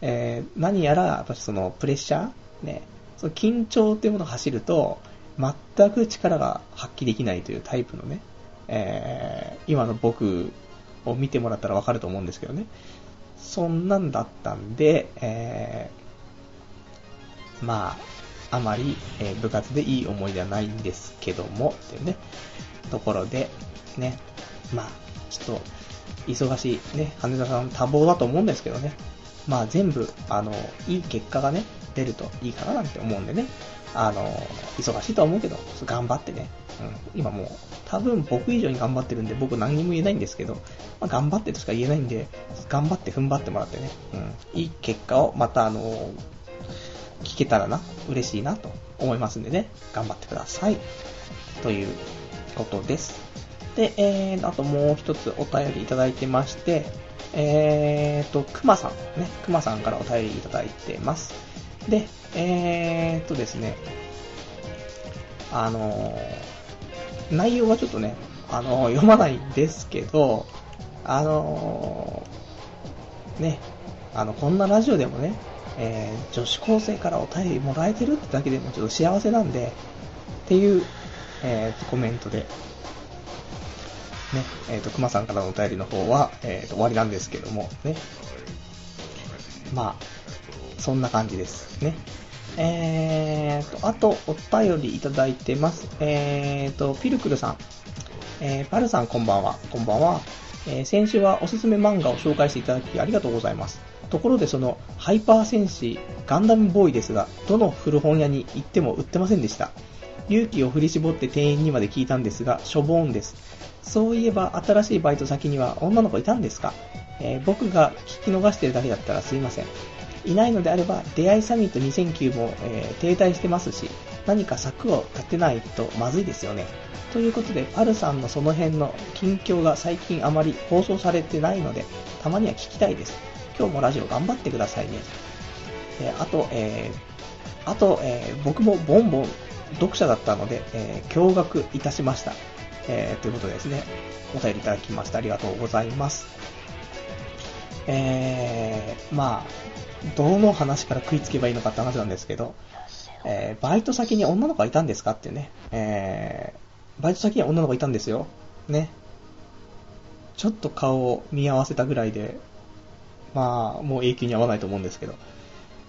えー、何やら、私そのプレッシャーね、その緊張っていうものを走ると、全く力が発揮できないというタイプのね、えー、今の僕を見てもらったらわかると思うんですけどね。そんなんだったんで、えー、まあ、あまり、え、部活でいい思い出はないんですけども、っていうね、ところで、ね、まあ、ちょっと、忙しい、ね、羽田さん多忙だと思うんですけどね、まあ全部、あの、いい結果がね、出るといいかななんて思うんでね、あの、忙しいとは思うけど、頑張ってね、うん、今もう、多分僕以上に頑張ってるんで、僕何にも言えないんですけど、まあ、頑張ってとしか言えないんで、頑張って踏ん張ってもらってね、うん、いい結果をまたあの、聞けたらな、嬉しいなと思いますんでね、頑張ってください。ということです。で、えー、あともう一つお便りいただいてまして、えーと、くまさん、ね、くまさんからお便りいただいてます。で、えーとですね、あのー、内容はちょっとね、あのー、読まないんですけど、あのー、ね、あの、こんなラジオでもね、えー、女子高生からお便りもらえてるってだけでもちょっと幸せなんで、っていう、えー、コメントで、ね、えっ、ー、と、熊さんからのお便りの方は、えー、と終わりなんですけども、ね。まあ、そんな感じですね。えーと、あと、お便りいただいてます。えーと、ピルクルさん。えー、パルさんこんばんは。こんばんは。えー、先週はおすすめ漫画を紹介していただきありがとうございます。ところでその、ハイパー戦士ガンダムボーイですが、どの古本屋に行っても売ってませんでした。勇気を振り絞って店員にまで聞いたんですが、しょぼーんです。そういえば、新しいバイト先には女の子いたんですか、えー、僕が聞き逃してるだけだったらすいません。いないのであれば、出会いサミット2009も、えー、停滞してますし、何か策を立てないとまずいですよね。ということで、パルさんのその辺の近況が最近あまり放送されてないので、たまには聞きたいです。今日もラジオ頑張ってくださいね。えー、あと、えー、あと、えー、僕もボンボン読者だったので、えー、驚愕いたしました。えー、ということですね、お便りいただきましてありがとうございます。えー、まあ、どの話から食いつけばいいのかって話なんですけど、えー、バイト先に女の子がいたんですかってね、えー、バイト先に女の子がいたんですよ。ね。ちょっと顔を見合わせたぐらいで、まあ、もう永久に会わないと思うんですけど。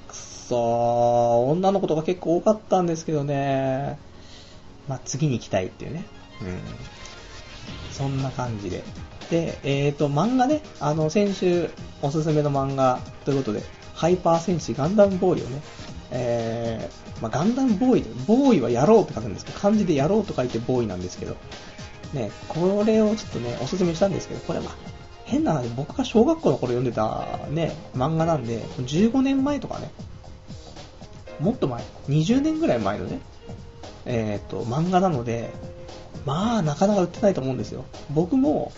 くそー、女の子とか結構多かったんですけどね。まあ、次に行きたいっていうね。うん。そんな感じで。で、えっ、ー、と、漫画ね、あの、先週おすすめの漫画ということで、ハイパー戦士ガンダムボーイをね、えー、まあ、ガンダムボーイ、ボーイはやろうって書くんですけど、漢字でやろうと書いてボーイなんですけど、ね、これをちょっとね、おすすめしたんですけど、これは変な話、僕が小学校の頃読んでたね、漫画なんで、15年前とかね、もっと前、20年ぐらい前のね、えっ、ー、と、漫画なので、まあ、なかなか売ってないと思うんですよ。僕も、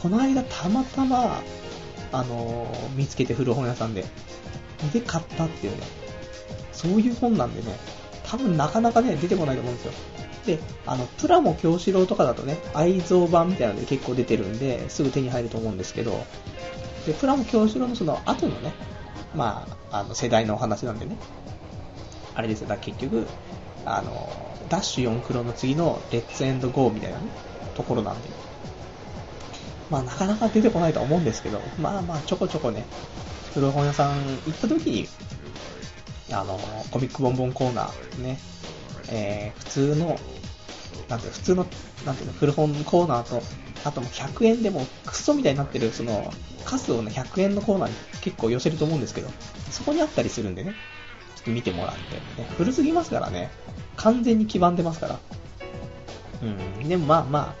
この間たまたま、あのー、見つけて古本屋さんで、で買ったっていうね、そういう本なんでね、多分なかなかね、出てこないと思うんですよ。で、あの、プラモ京志郎とかだとね、愛蔵版みたいなので結構出てるんで、すぐ手に入ると思うんですけど、で、プラモ京志郎のその後のね、まあ、あの、世代のお話なんでね、あれですよ、だ結局、あの、ダッシュ4クロの次のレッツエンドゴーみたいなね、ところなんで、まあなかなか出てこないとは思うんですけど、まあまあちょこちょこね、古本屋さん行った時に、あの、コミックボンボンコーナーね、えー、普通の、なんて普通の、なんていうの、古本コーナーと、あとも100円でもクソみたいになってる、その、カスをね、100円のコーナーに結構寄せると思うんですけど、そこにあったりするんでね、ちょっと見てもらって、ね、古すぎますからね、完全に黄ばんでますから。うん、でもまあまあ、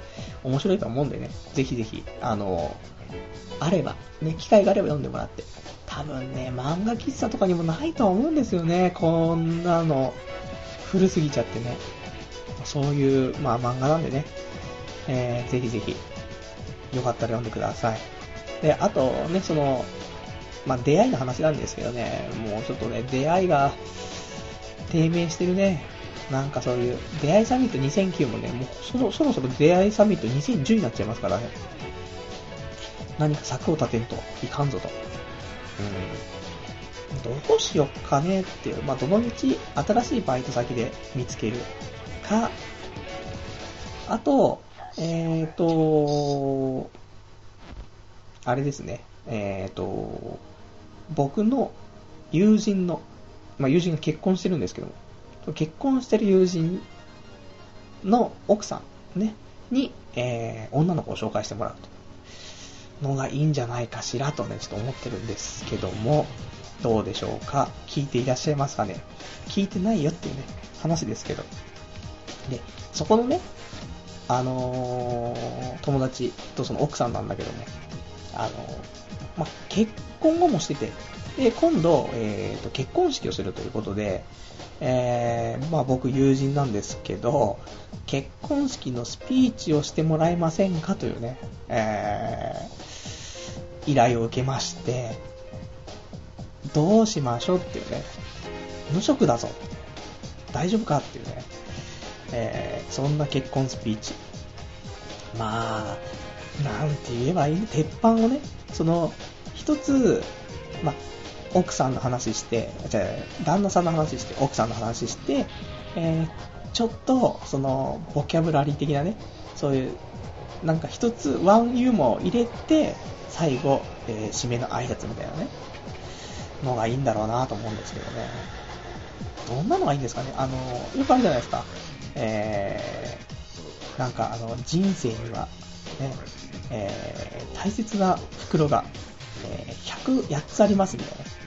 面白いと思うんでね、ぜひぜひ、あの、あれば、ね、機会があれば読んでもらって、多分ね、漫画喫茶とかにもないとは思うんですよね。こんなの、古すぎちゃってね。そういう、まあ漫画なんでね、えー、ぜひぜひ、よかったら読んでください。で、あとね、その、まあ出会いの話なんですけどね、もうちょっとね、出会いが、低迷してるね。なんかそういう、出会いサミット2009もね、もうそろそろそろ出会いサミット2010になっちゃいますからね。何か策を立てんといかんぞと。うん。どうしよっかねっていう、まあ、どのみち新しいバイト先で見つけるか、あと、えっ、と、あれですね、えっ、と、僕の友人の、まあ、友人が結婚してるんですけども、結婚してる友人の奥さん、ね、に、えー、女の子を紹介してもらうとのがいいんじゃないかしらとね、ちょっと思ってるんですけども、どうでしょうか？聞いていらっしゃいますかね？聞いてないよっていうね、話ですけど。で、そこのね、あのー、友達とその奥さんなんだけども、あのー、ま結婚後もしてて、で、今度、えーと、結婚式をするということで、えー、まあ僕友人なんですけど、結婚式のスピーチをしてもらえませんかというね、えー、依頼を受けまして、どうしましょうっていうね、無職だぞ、大丈夫かっていうね、えー、そんな結婚スピーチ。まあ、なんて言えばいい？鉄板をね、その、一つ、まあ、奥さんの話して、じゃ、旦那さんの話して、奥さんの話して、えー、ちょっと、その、ボキャブラリー的なね、そういう、なんか一つ、ワンユーモアを入れて、最後、えー、締めの挨拶みたいなね、のがいいんだろうなと思うんですけどね。どんなのがいいんですかね？あの、よくあるじゃないですか。えー、なんかあの、人生には、ね、えー、大切な袋が、えー、100、8つありますみたいな。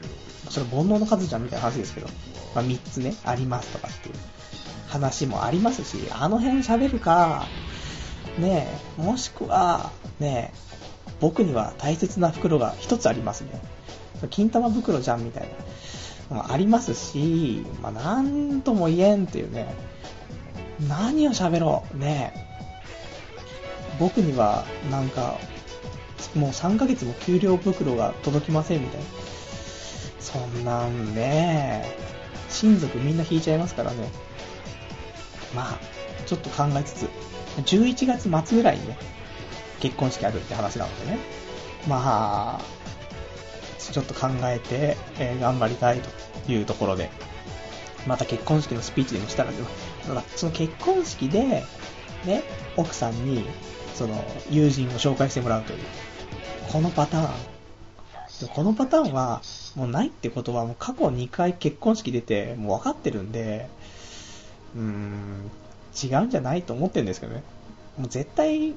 それ煩悩の数じゃんみたいな話ですけど、まあ、3つね、ありますとかっていう話もありますし、あの辺喋るか、ねもしくは、ね僕には大切な袋が1つありますね。金玉袋じゃんみたいなのもありますし、まあ、なんとも言えんっていうね、何を喋ろう、ね僕にはなんか、もう3ヶ月も給料袋が届きませんみたいな。そんなんね、親族みんな引いちゃいますからね。まあ、ちょっと考えつつ、11月末ぐらいにね、結婚式あるって話なのでね。まあ、ちょっと考えて、えー、頑張りたいというところで、また結婚式のスピーチでもしたら、その結婚式で、ね、奥さんに、その、友人を紹介してもらうという。このパターン。このパターンは、もうないってことは、もう過去2回結婚式出て、もう分かってるんで、うーん、違うんじゃないと思ってるんですけどね。もう絶対、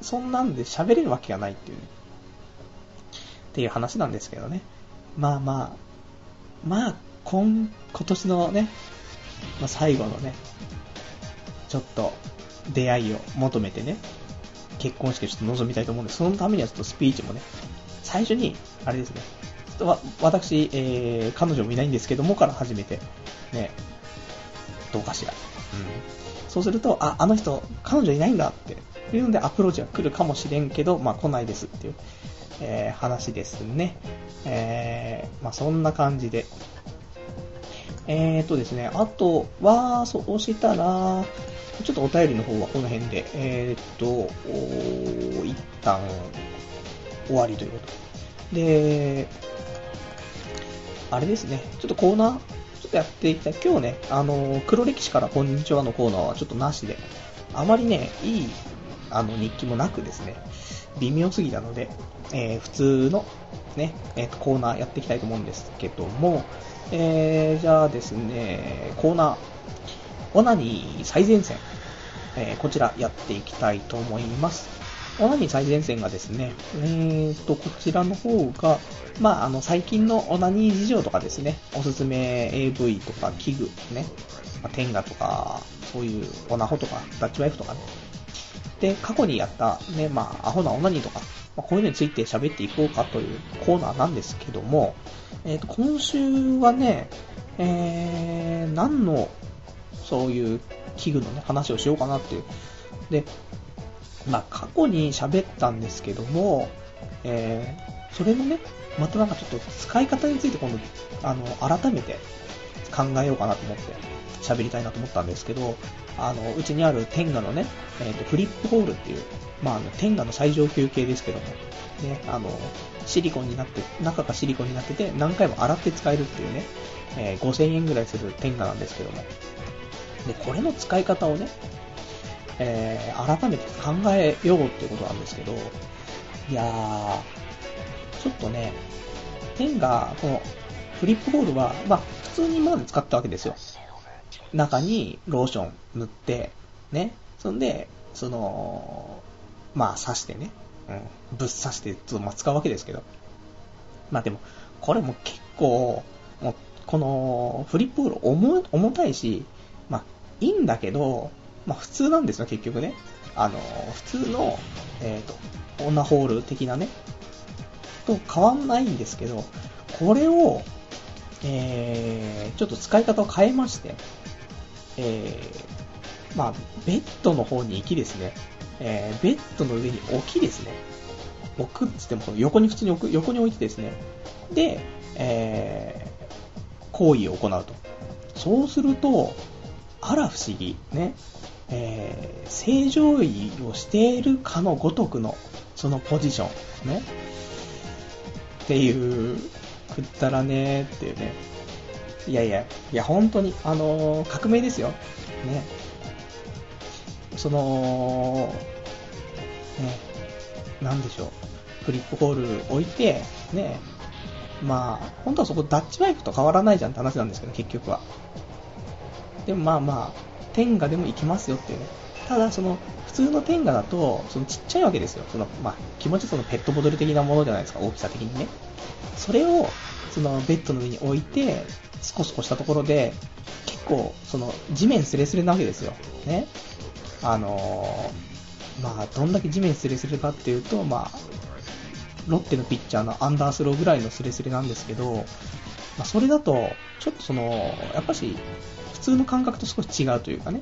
そんなんで喋れるわけがないっていうね。っていう話なんですけどね。まあまあ、まあ、今、今年のね、まあ、最後のね、ちょっと出会いを求めてね、結婚式をちょっと臨みたいと思うんで、そのためにはちょっとスピーチもね、最初に、あれですね、ちょっと私、えー、彼女もいないんですけどもから始めて、ね、どうかしら。うん。そうすると、あ、あの人、彼女いないんだっていうのでアプローチが来るかもしれんけど、まあ来ないですっていう、えー、話ですね。えー、まあそんな感じで。えーとですね、あとは、そうしたら、ちょっとお便りの方はこの辺で、えーと、一旦終わりということで。あれですね、ちょっとコーナー、ちょっとやっていきたい。今日ね、あの、黒歴史からこんにちはのコーナーはちょっとなしで、あまりね、いい、あの、日記もなくですね、微妙すぎたので、えー、普通の、ね、えー、コーナーやっていきたいと思うんですけども、えー、じゃあですね、コーナー、オナニー最前線、えー、こちらやっていきたいと思います。オナニー最前線がですね、えーと、こちらの方が、まあ、あの、最近のオナニー事情とかですね、おすすめ AV とか器具ね、まあ、テンガとか、そういうオナホとか、ダッチワイフとかね。で、過去にやったね、まあ、アホなオナニーとか、まあ、こういうのについて喋っていこうかというコーナーなんですけども、えっ、ー、と、今週はね、えー、何の、そういう器具のね、話をしようかなっていう。で、まあ、過去に喋ったんですけども、えー、それのね、またなんかちょっと使い方について今度、あの、改めて考えようかなと思って喋りたいなと思ったんですけど、あの、うちにあるテンガのね、えっ、ー、と、フリップホールっていう、まあ、あの、テンガの最上級系ですけども、ね、あの、シリコンになって、中がシリコンになってて、何回も洗って使えるっていうね、えー、5000円ぐらいするテンガなんですけども。で、これの使い方をね、えー、改めて考えようってことなんですけど、いやー、ちょっとね、天が、この、フリップホールは、まあ、普通に今まで使ったわけですよ。中にローション塗って、ね。そんで、その、まあ、刺してね。うん。ぶっ刺して、ちょっとまあ、使うわけですけど。まあでも、これも結構、もう、この、フリップホール重重たいし、まあ、いいんだけど、まあ、普通なんですよ、結局ね。あの、普通の、えっ、ー、と、オナホール的なね、と変わんないんですけど、これを、えー、ちょっと使い方を変えまして、えー、まあ、ベッドの方に行きですね、えー、ベッドの上に置きですね、置くっつっても横に普通に置く、横に置いてですね、で、えー、行為を行うと。そうすると、あら不思議、ね、えー、正常位をしているかのごとくの、そのポジション、ね、っていう、くったらねーっていうね。いやいや、いや本当に、あのー、革命ですよ。ね。その、ね、なんでしょう。フリップホール置いて、ね、まあ、本当はそこダッチバイクと変わらないじゃんって話なんですけど、結局は。でもまあまあ、天下でも行きますよっていうね。ただ、その、普通の天下だと、そのちっちゃいわけですよ。その、まあ、気持ちそのペットボトル的なものじゃないですか、大きさ的にね。それを、そのベッドの上に置いて、スコスコしたところで、結構、その、地面スレスレなわけですよ。ね。あのー、まあ、どんだけ地面スレスレかっていうと、まあ、ロッテのピッチャーのアンダースローぐらいのスレスレなんですけど、まあ、それだと、ちょっとその、やっぱし、通の感覚と少し違うというかね、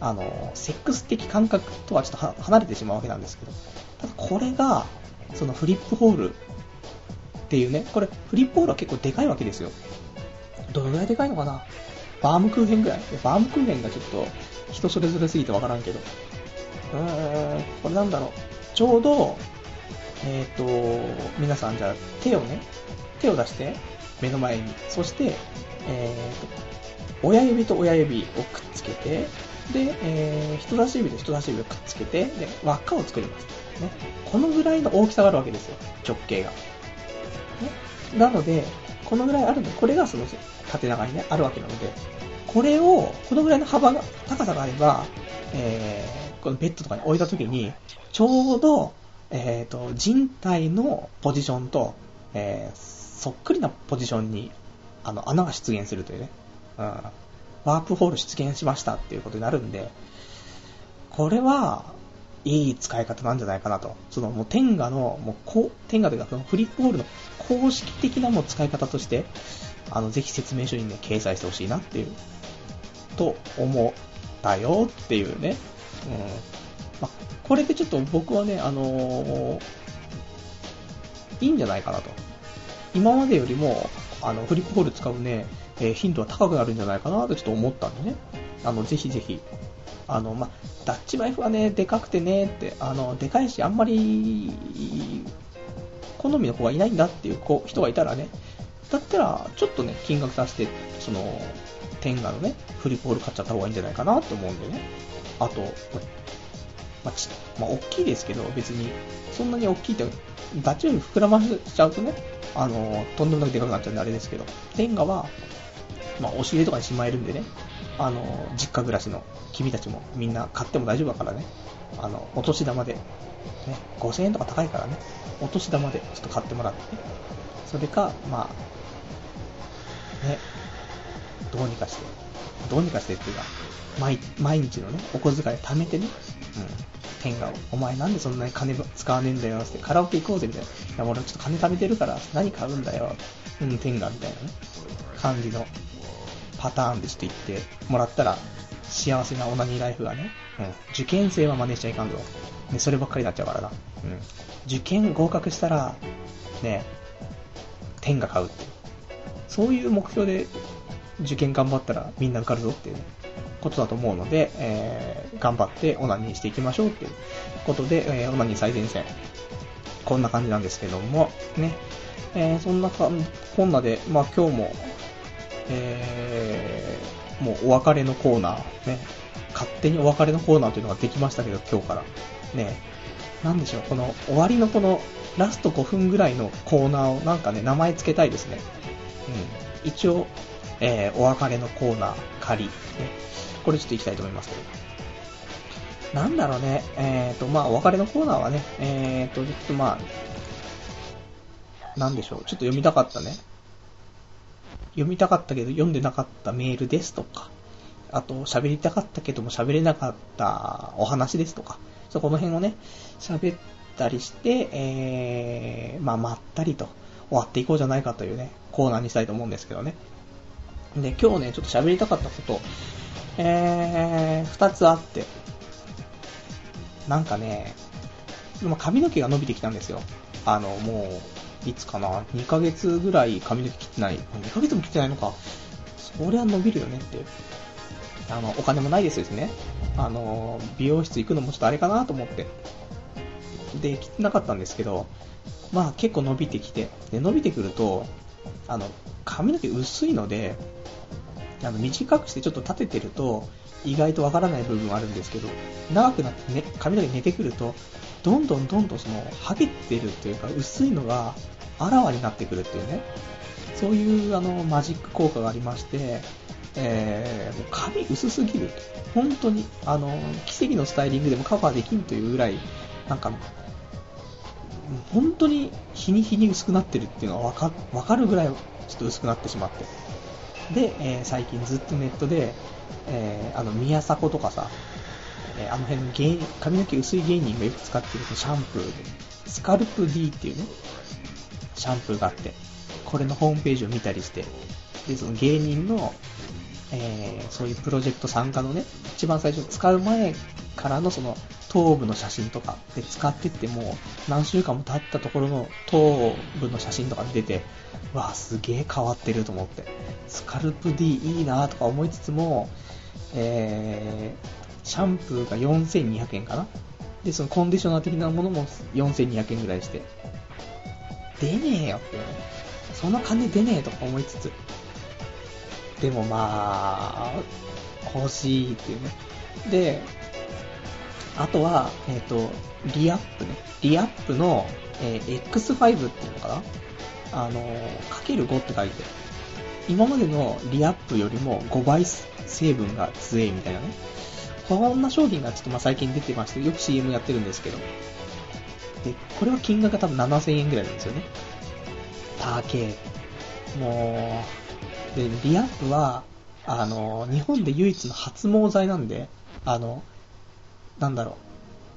あの、セックス的感覚とはちょっと離れてしまうわけなんですけど、ただこれが、そのフリップホールっていうね、これ、フリップホールは結構でかいわけですよ。どのぐらいでかいのかな？バームクーヘンぐらい？バームクーヘンがちょっと人それぞれすぎてわからんけど。うーん、これなんだろう？ちょうど、えっ、ー、と、皆さんじゃあ手をね、手を出して目の前に、そして、え、ー、と、親指と親指をくっつけて、で、えー、人差し指と人差し指をくっつけて、で、輪っかを作ります。ね。このぐらいの大きさがあるわけですよ。直径が。ね。なので、このぐらいあるんで、これがその縦長にね、あるわけなので、これを、このぐらいの幅が、高さがあれば、えー、このベッドとかに置いたときに、ちょうど、えっ、ー、と、人体のポジションと、えー、そっくりなポジションに、あの、穴が出現するというね、うん、ワープホール出現しましたっていうことになるんで、これは、いい使い方なんじゃないかなと。その、もう、天下の、もう、こう、天下というか、そのフリップホールの公式的なもう使い方として、あの、ぜひ説明書にね、掲載してほしいなっていう、と思ったよっていうね。うん。まあ、これでちょっと僕はね、あのー、いいんじゃないかなと。今までよりも、あの、フリップホール使うね、えー、頻度は高くなるんじゃないかなってちょっと思ったんでね。あの、ぜひぜひ。あの、まダッチワイフはね、でかくてねって、あの、でかいし、あんまり、好みの子がいないんだっていう子人がいたらね、だったら、ちょっとね、金額出して、その、天下のね、フリップホール買っちゃった方がいいんじゃないかなと思うんでね。あと、まあ、ち、まあ、大きいですけど、別に、そんなに大きいって、ダチより膨らましちゃうとね、あの、とんでもなくでかくなっちゃうんであれですけど、天下は、まあ、押し入れとかにしまえるんでね、あの、実家暮らしの君たちもみんな買っても大丈夫だからね、あの、お年玉で、ね、5000円とか高いからね、お年玉でちょっと買ってもらって、ねそれか、まあ、ね、どうにかして、どうにかしてっていうか、毎毎日のね、お小遣い貯めてね、うん、天下を、お前なんでそんなに金使わねえんだよって、カラオケ行こうぜみたいな。いや、俺ちょっと金貯めてるから、何買うんだよ。うん、天下みたいなね、感じの。パターンでちょっと言ってもらったら、幸せなオナニーライフがね、うん、受験生は真似しちゃいかんぞ。ね、そればっかりになっちゃうからな。うん。受験合格したら、ね、天が買うって。そういう目標で受験頑張ったらみんな受かるぞっていう、ね、ことだと思うので、えー、頑張ってオナニーしていきましょうっていうことで、えー、オナニー最前線。こんな感じなんですけども、ね。えー、そんなかこんなで、まあ今日も、えー、もうお別れのコーナー、ね。勝手にお別れのコーナーというのができましたけど、今日から。ねなんでしょう、この終わりのこのラスト5分ぐらいのコーナーをなんかね、名前つけたいですね。うん。一応、えー、お別れのコーナー、仮。ね。これちょっと行きたいと思いますけど。なんだろうね、えーと、まあ、お別れのコーナーはね、えーと、ちょっとまあ、なんでしょう、ちょっと読みたかったね。読みたかったけど読んでなかったメールですとか、あと喋りたかったけども喋れなかったお話ですとか、そこの辺をね、喋ったりして、えー、まあ、まったりと終わっていこうじゃないかというね、コーナーにしたいと思うんですけどね。で、今日ね、ちょっと喋りたかったこと、えー、二つあって、なんかね、髪の毛が伸びてきたんですよ。あの、もう、いつかな、2ヶ月ぐらい髪の毛切ってない？2ヶ月も切ってないのか。そりゃ伸びるよねって。あの、お金もないですですね。あの、美容室行くのもちょっとあれかなと思って。で、切ってなかったんですけど、まあ結構伸びてきて、で、伸びてくると、あの、髪の毛薄いので、あの、短くしてちょっと立ててると、意外とわからない部分はあるんですけど、長くなってね、髪の毛寝てくると、どんどんどんどんその、ハゲてるというか、薄いのが、あらわになってくるっていうね、そういうあの、マジック効果がありまして、えー、髪薄すぎると。本当に、あの、奇跡のスタイリングでもカバーできんというぐらい、なんか、本当に日に日に薄くなってるっていうのはわかわかるぐらいちょっと薄くなってしまって。で、えー、最近ずっとネットで、えー、あの、宮迫とかさ、えー、あの辺の芸髪の毛薄い芸人がよく使ってるシャンプーで、スカルプ D っていうね、シャンプーがあって、これのホームページを見たりして、で、その芸人の、えー、そういうプロジェクト参加のね、一番最初使う前からのその頭部の写真とかで使ってっても何週間も経ったところの頭部の写真とか出て、わあすげえ変わってると思って、スカルプ D いいなとか思いつつも、えー、シャンプーが4200円かな。で、そのコンディショナー的なものも4200円ぐらいして、出ねえよってね。そんな金出ねえとか思いつつ、でもまあ、欲しいっていうね。で、あとは、えっ、ー、と、リアップね。リアップの、えー、X5 っていうのかな？あの、かける5って書いて、今までのリアップよりも5倍成分が強いみたいなね。こんな商品がちょっとまあ最近出てまして、よく CM やってるんですけど。で、これは金額が多分7000円ぐらいなんですよね。高え。もう、で、リアップは、あの、日本で唯一の発毛剤なんで、あの、なんだろ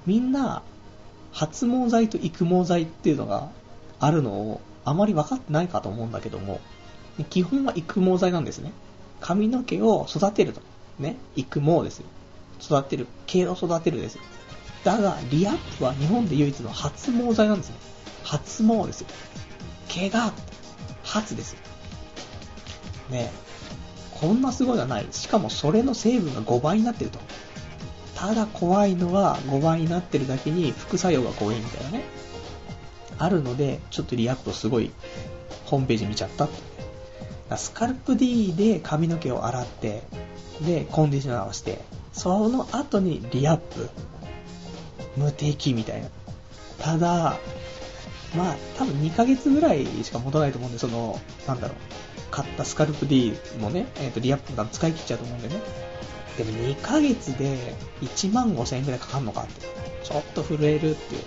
う、みんな、発毛剤と育毛剤っていうのがあるのをあまり分かってないかと思うんだけども、基本は育毛剤なんですね。髪の毛を育てると。ね。育毛ですよ。育てる。毛を育てるですよ。だが、リアップは日本で唯一の発毛剤なんですね。発毛ですよ。毛が、発ですよ。ね、こんなすごいのはない。しかもそれの成分が5倍になってると。ただ怖いのは5倍になってるだけに副作用が怖いみたいなね。あるので、ちょっとリアップのすごいホームページ見ちゃったって。スカルプ D で髪の毛を洗って、で、コンディショナーをして、その後にリアップ。無敵みたいな。ただ、まあ、多分2ヶ月ぐらいしか持たないと思うんで、その、なんだろう、買ったスカルプ D もね、えっ、ー、と、リアップが使い切っちゃうと思うんでね。でも2ヶ月で1万5千円くらいかかんのかって。ちょっと震えるっていう。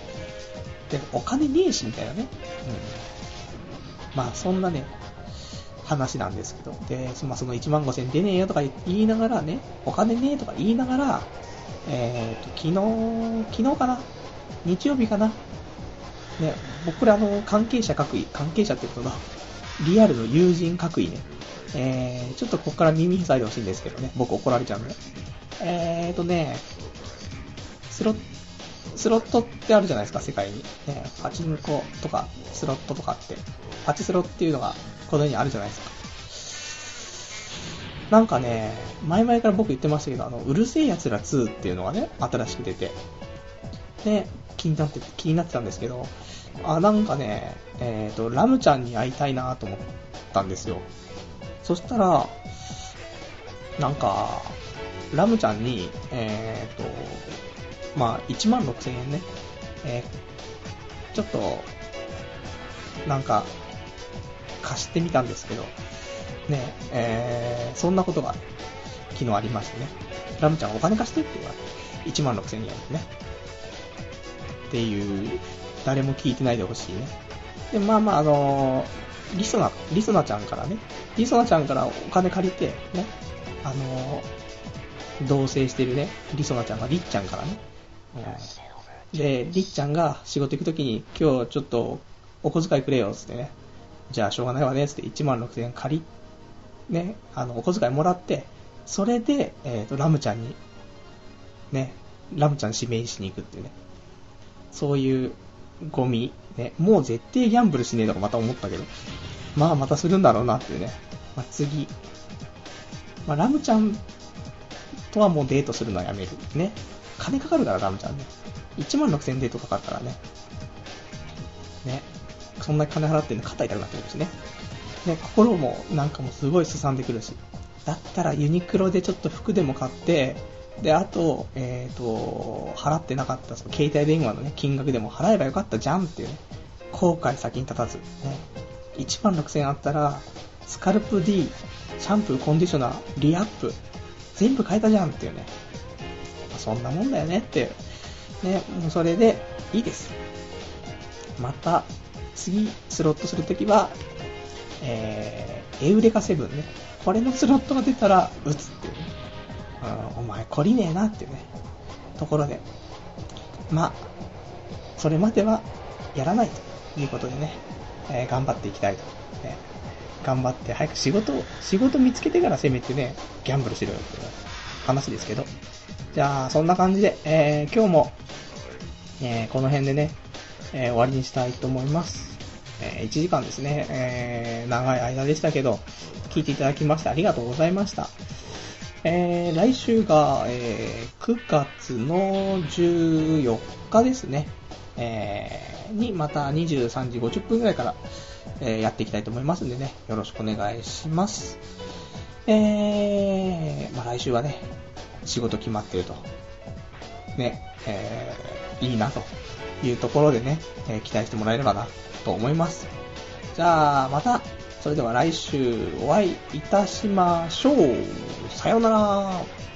で、お金ねえし、みたいなね。うん。まあ、そんなね、話なんですけど。で、まあ、その1万5千円出ねえよとか言いながらね、お金ねえとか言いながら、えっ、ー、と、昨日、昨日かな？日曜日かな？ね、僕らの関係者各位、関係者ってことだ、リアルの友人各位ね、えー、ちょっとここから耳塞いでほしいんですけどね、僕怒られちゃうんで。えーとね、スロスロットってあるじゃないですか、世界に。ね、パチンコとか、スロットとかって、パチスロっていうのがこの世にあるじゃないですか。なんかね、前々から僕言ってましたけど、あの、うるせえ奴ら2っていうのがね、新しく出て、で、気になって、気になってたんですけど、あ、なんかね、えっ、ー、と、ラムちゃんに会いたいなと思ったんですよ。そしたら、なんか、ラムちゃんに、えー、と、まあ、1万6000円ね、えー、ちょっと、なんか、貸してみたんですけど、ね、えー、そんなことが昨日ありましてね、ラムちゃんお金貸してって言われて、1万6000円でね。っていう、誰も聞いてないでほしいね。で、まあまあ、あのー、リソナ、リソナちゃんからね、リソナちゃんからお金借りて、ね、あのー、同棲してるね、リソナちゃんがリッちゃんからね、で、リッちゃんが仕事行くときに、今日ちょっとお小遣いくれよ、つってね、じゃあしょうがないわね、つって1万6000円借り、ね、あの、お小遣いもらって、それで、えっ、ー、と、ラムちゃんに、ね、ラムちゃん指名しに行くっていうね、そういうゴミ、ね、もう絶対ギャンブルしねえとかまた思ったけど、まあまたするんだろうなっていうね。まあ、次。まあ、ラムちゃんとはもうデートするのはやめる。ね。金かかるから、ラムちゃんね。1万6000デートかかるからね。ね。そんな金払ってんの肩痛くなってくるしね。ね、心もなんかもすごいすさんでくるし。だったらユニクロでちょっと服でも買って、で、あと、えっ、ー、と、払ってなかったその携帯電話のね、金額でも払えばよかったじゃんっていうね、後悔先に立たず、ね、1万6000円あったら、スカルプ D、シャンプー、コンディショナー、リアップ、全部変えたじゃんっていうね、そんなもんだよねっていう、ね、もうそれでいいです。また、次、スロットするときは、えー、エウレカ7ね、これのスロットが出たら、打つっていうね。お前懲りねえなっていうね、ところで、まあ、それまではやらないということでね、えー、頑張っていきたいと。ね、頑張って早く仕事を、仕事見つけてからせめてね、ギャンブルしろよっていう話ですけど。じゃあ、そんな感じで、えー、今日も、えー、この辺でね、え終わりにしたいと思います。え1時間ですね、え長い間でしたけど、聞いていただきましてありがとうございました。えー、来週が、えー、9月の14日ですね、え、にまた23時50分ぐらいから、え、やっていきたいと思いますんでね、よろしくお願いします。え、まあ、来週はね、仕事決まってると。ね、え、いいなというところでね、え、期待してもらえればなと思います。じゃあ、またそれでは来週お会いいたしましょう。さようなら。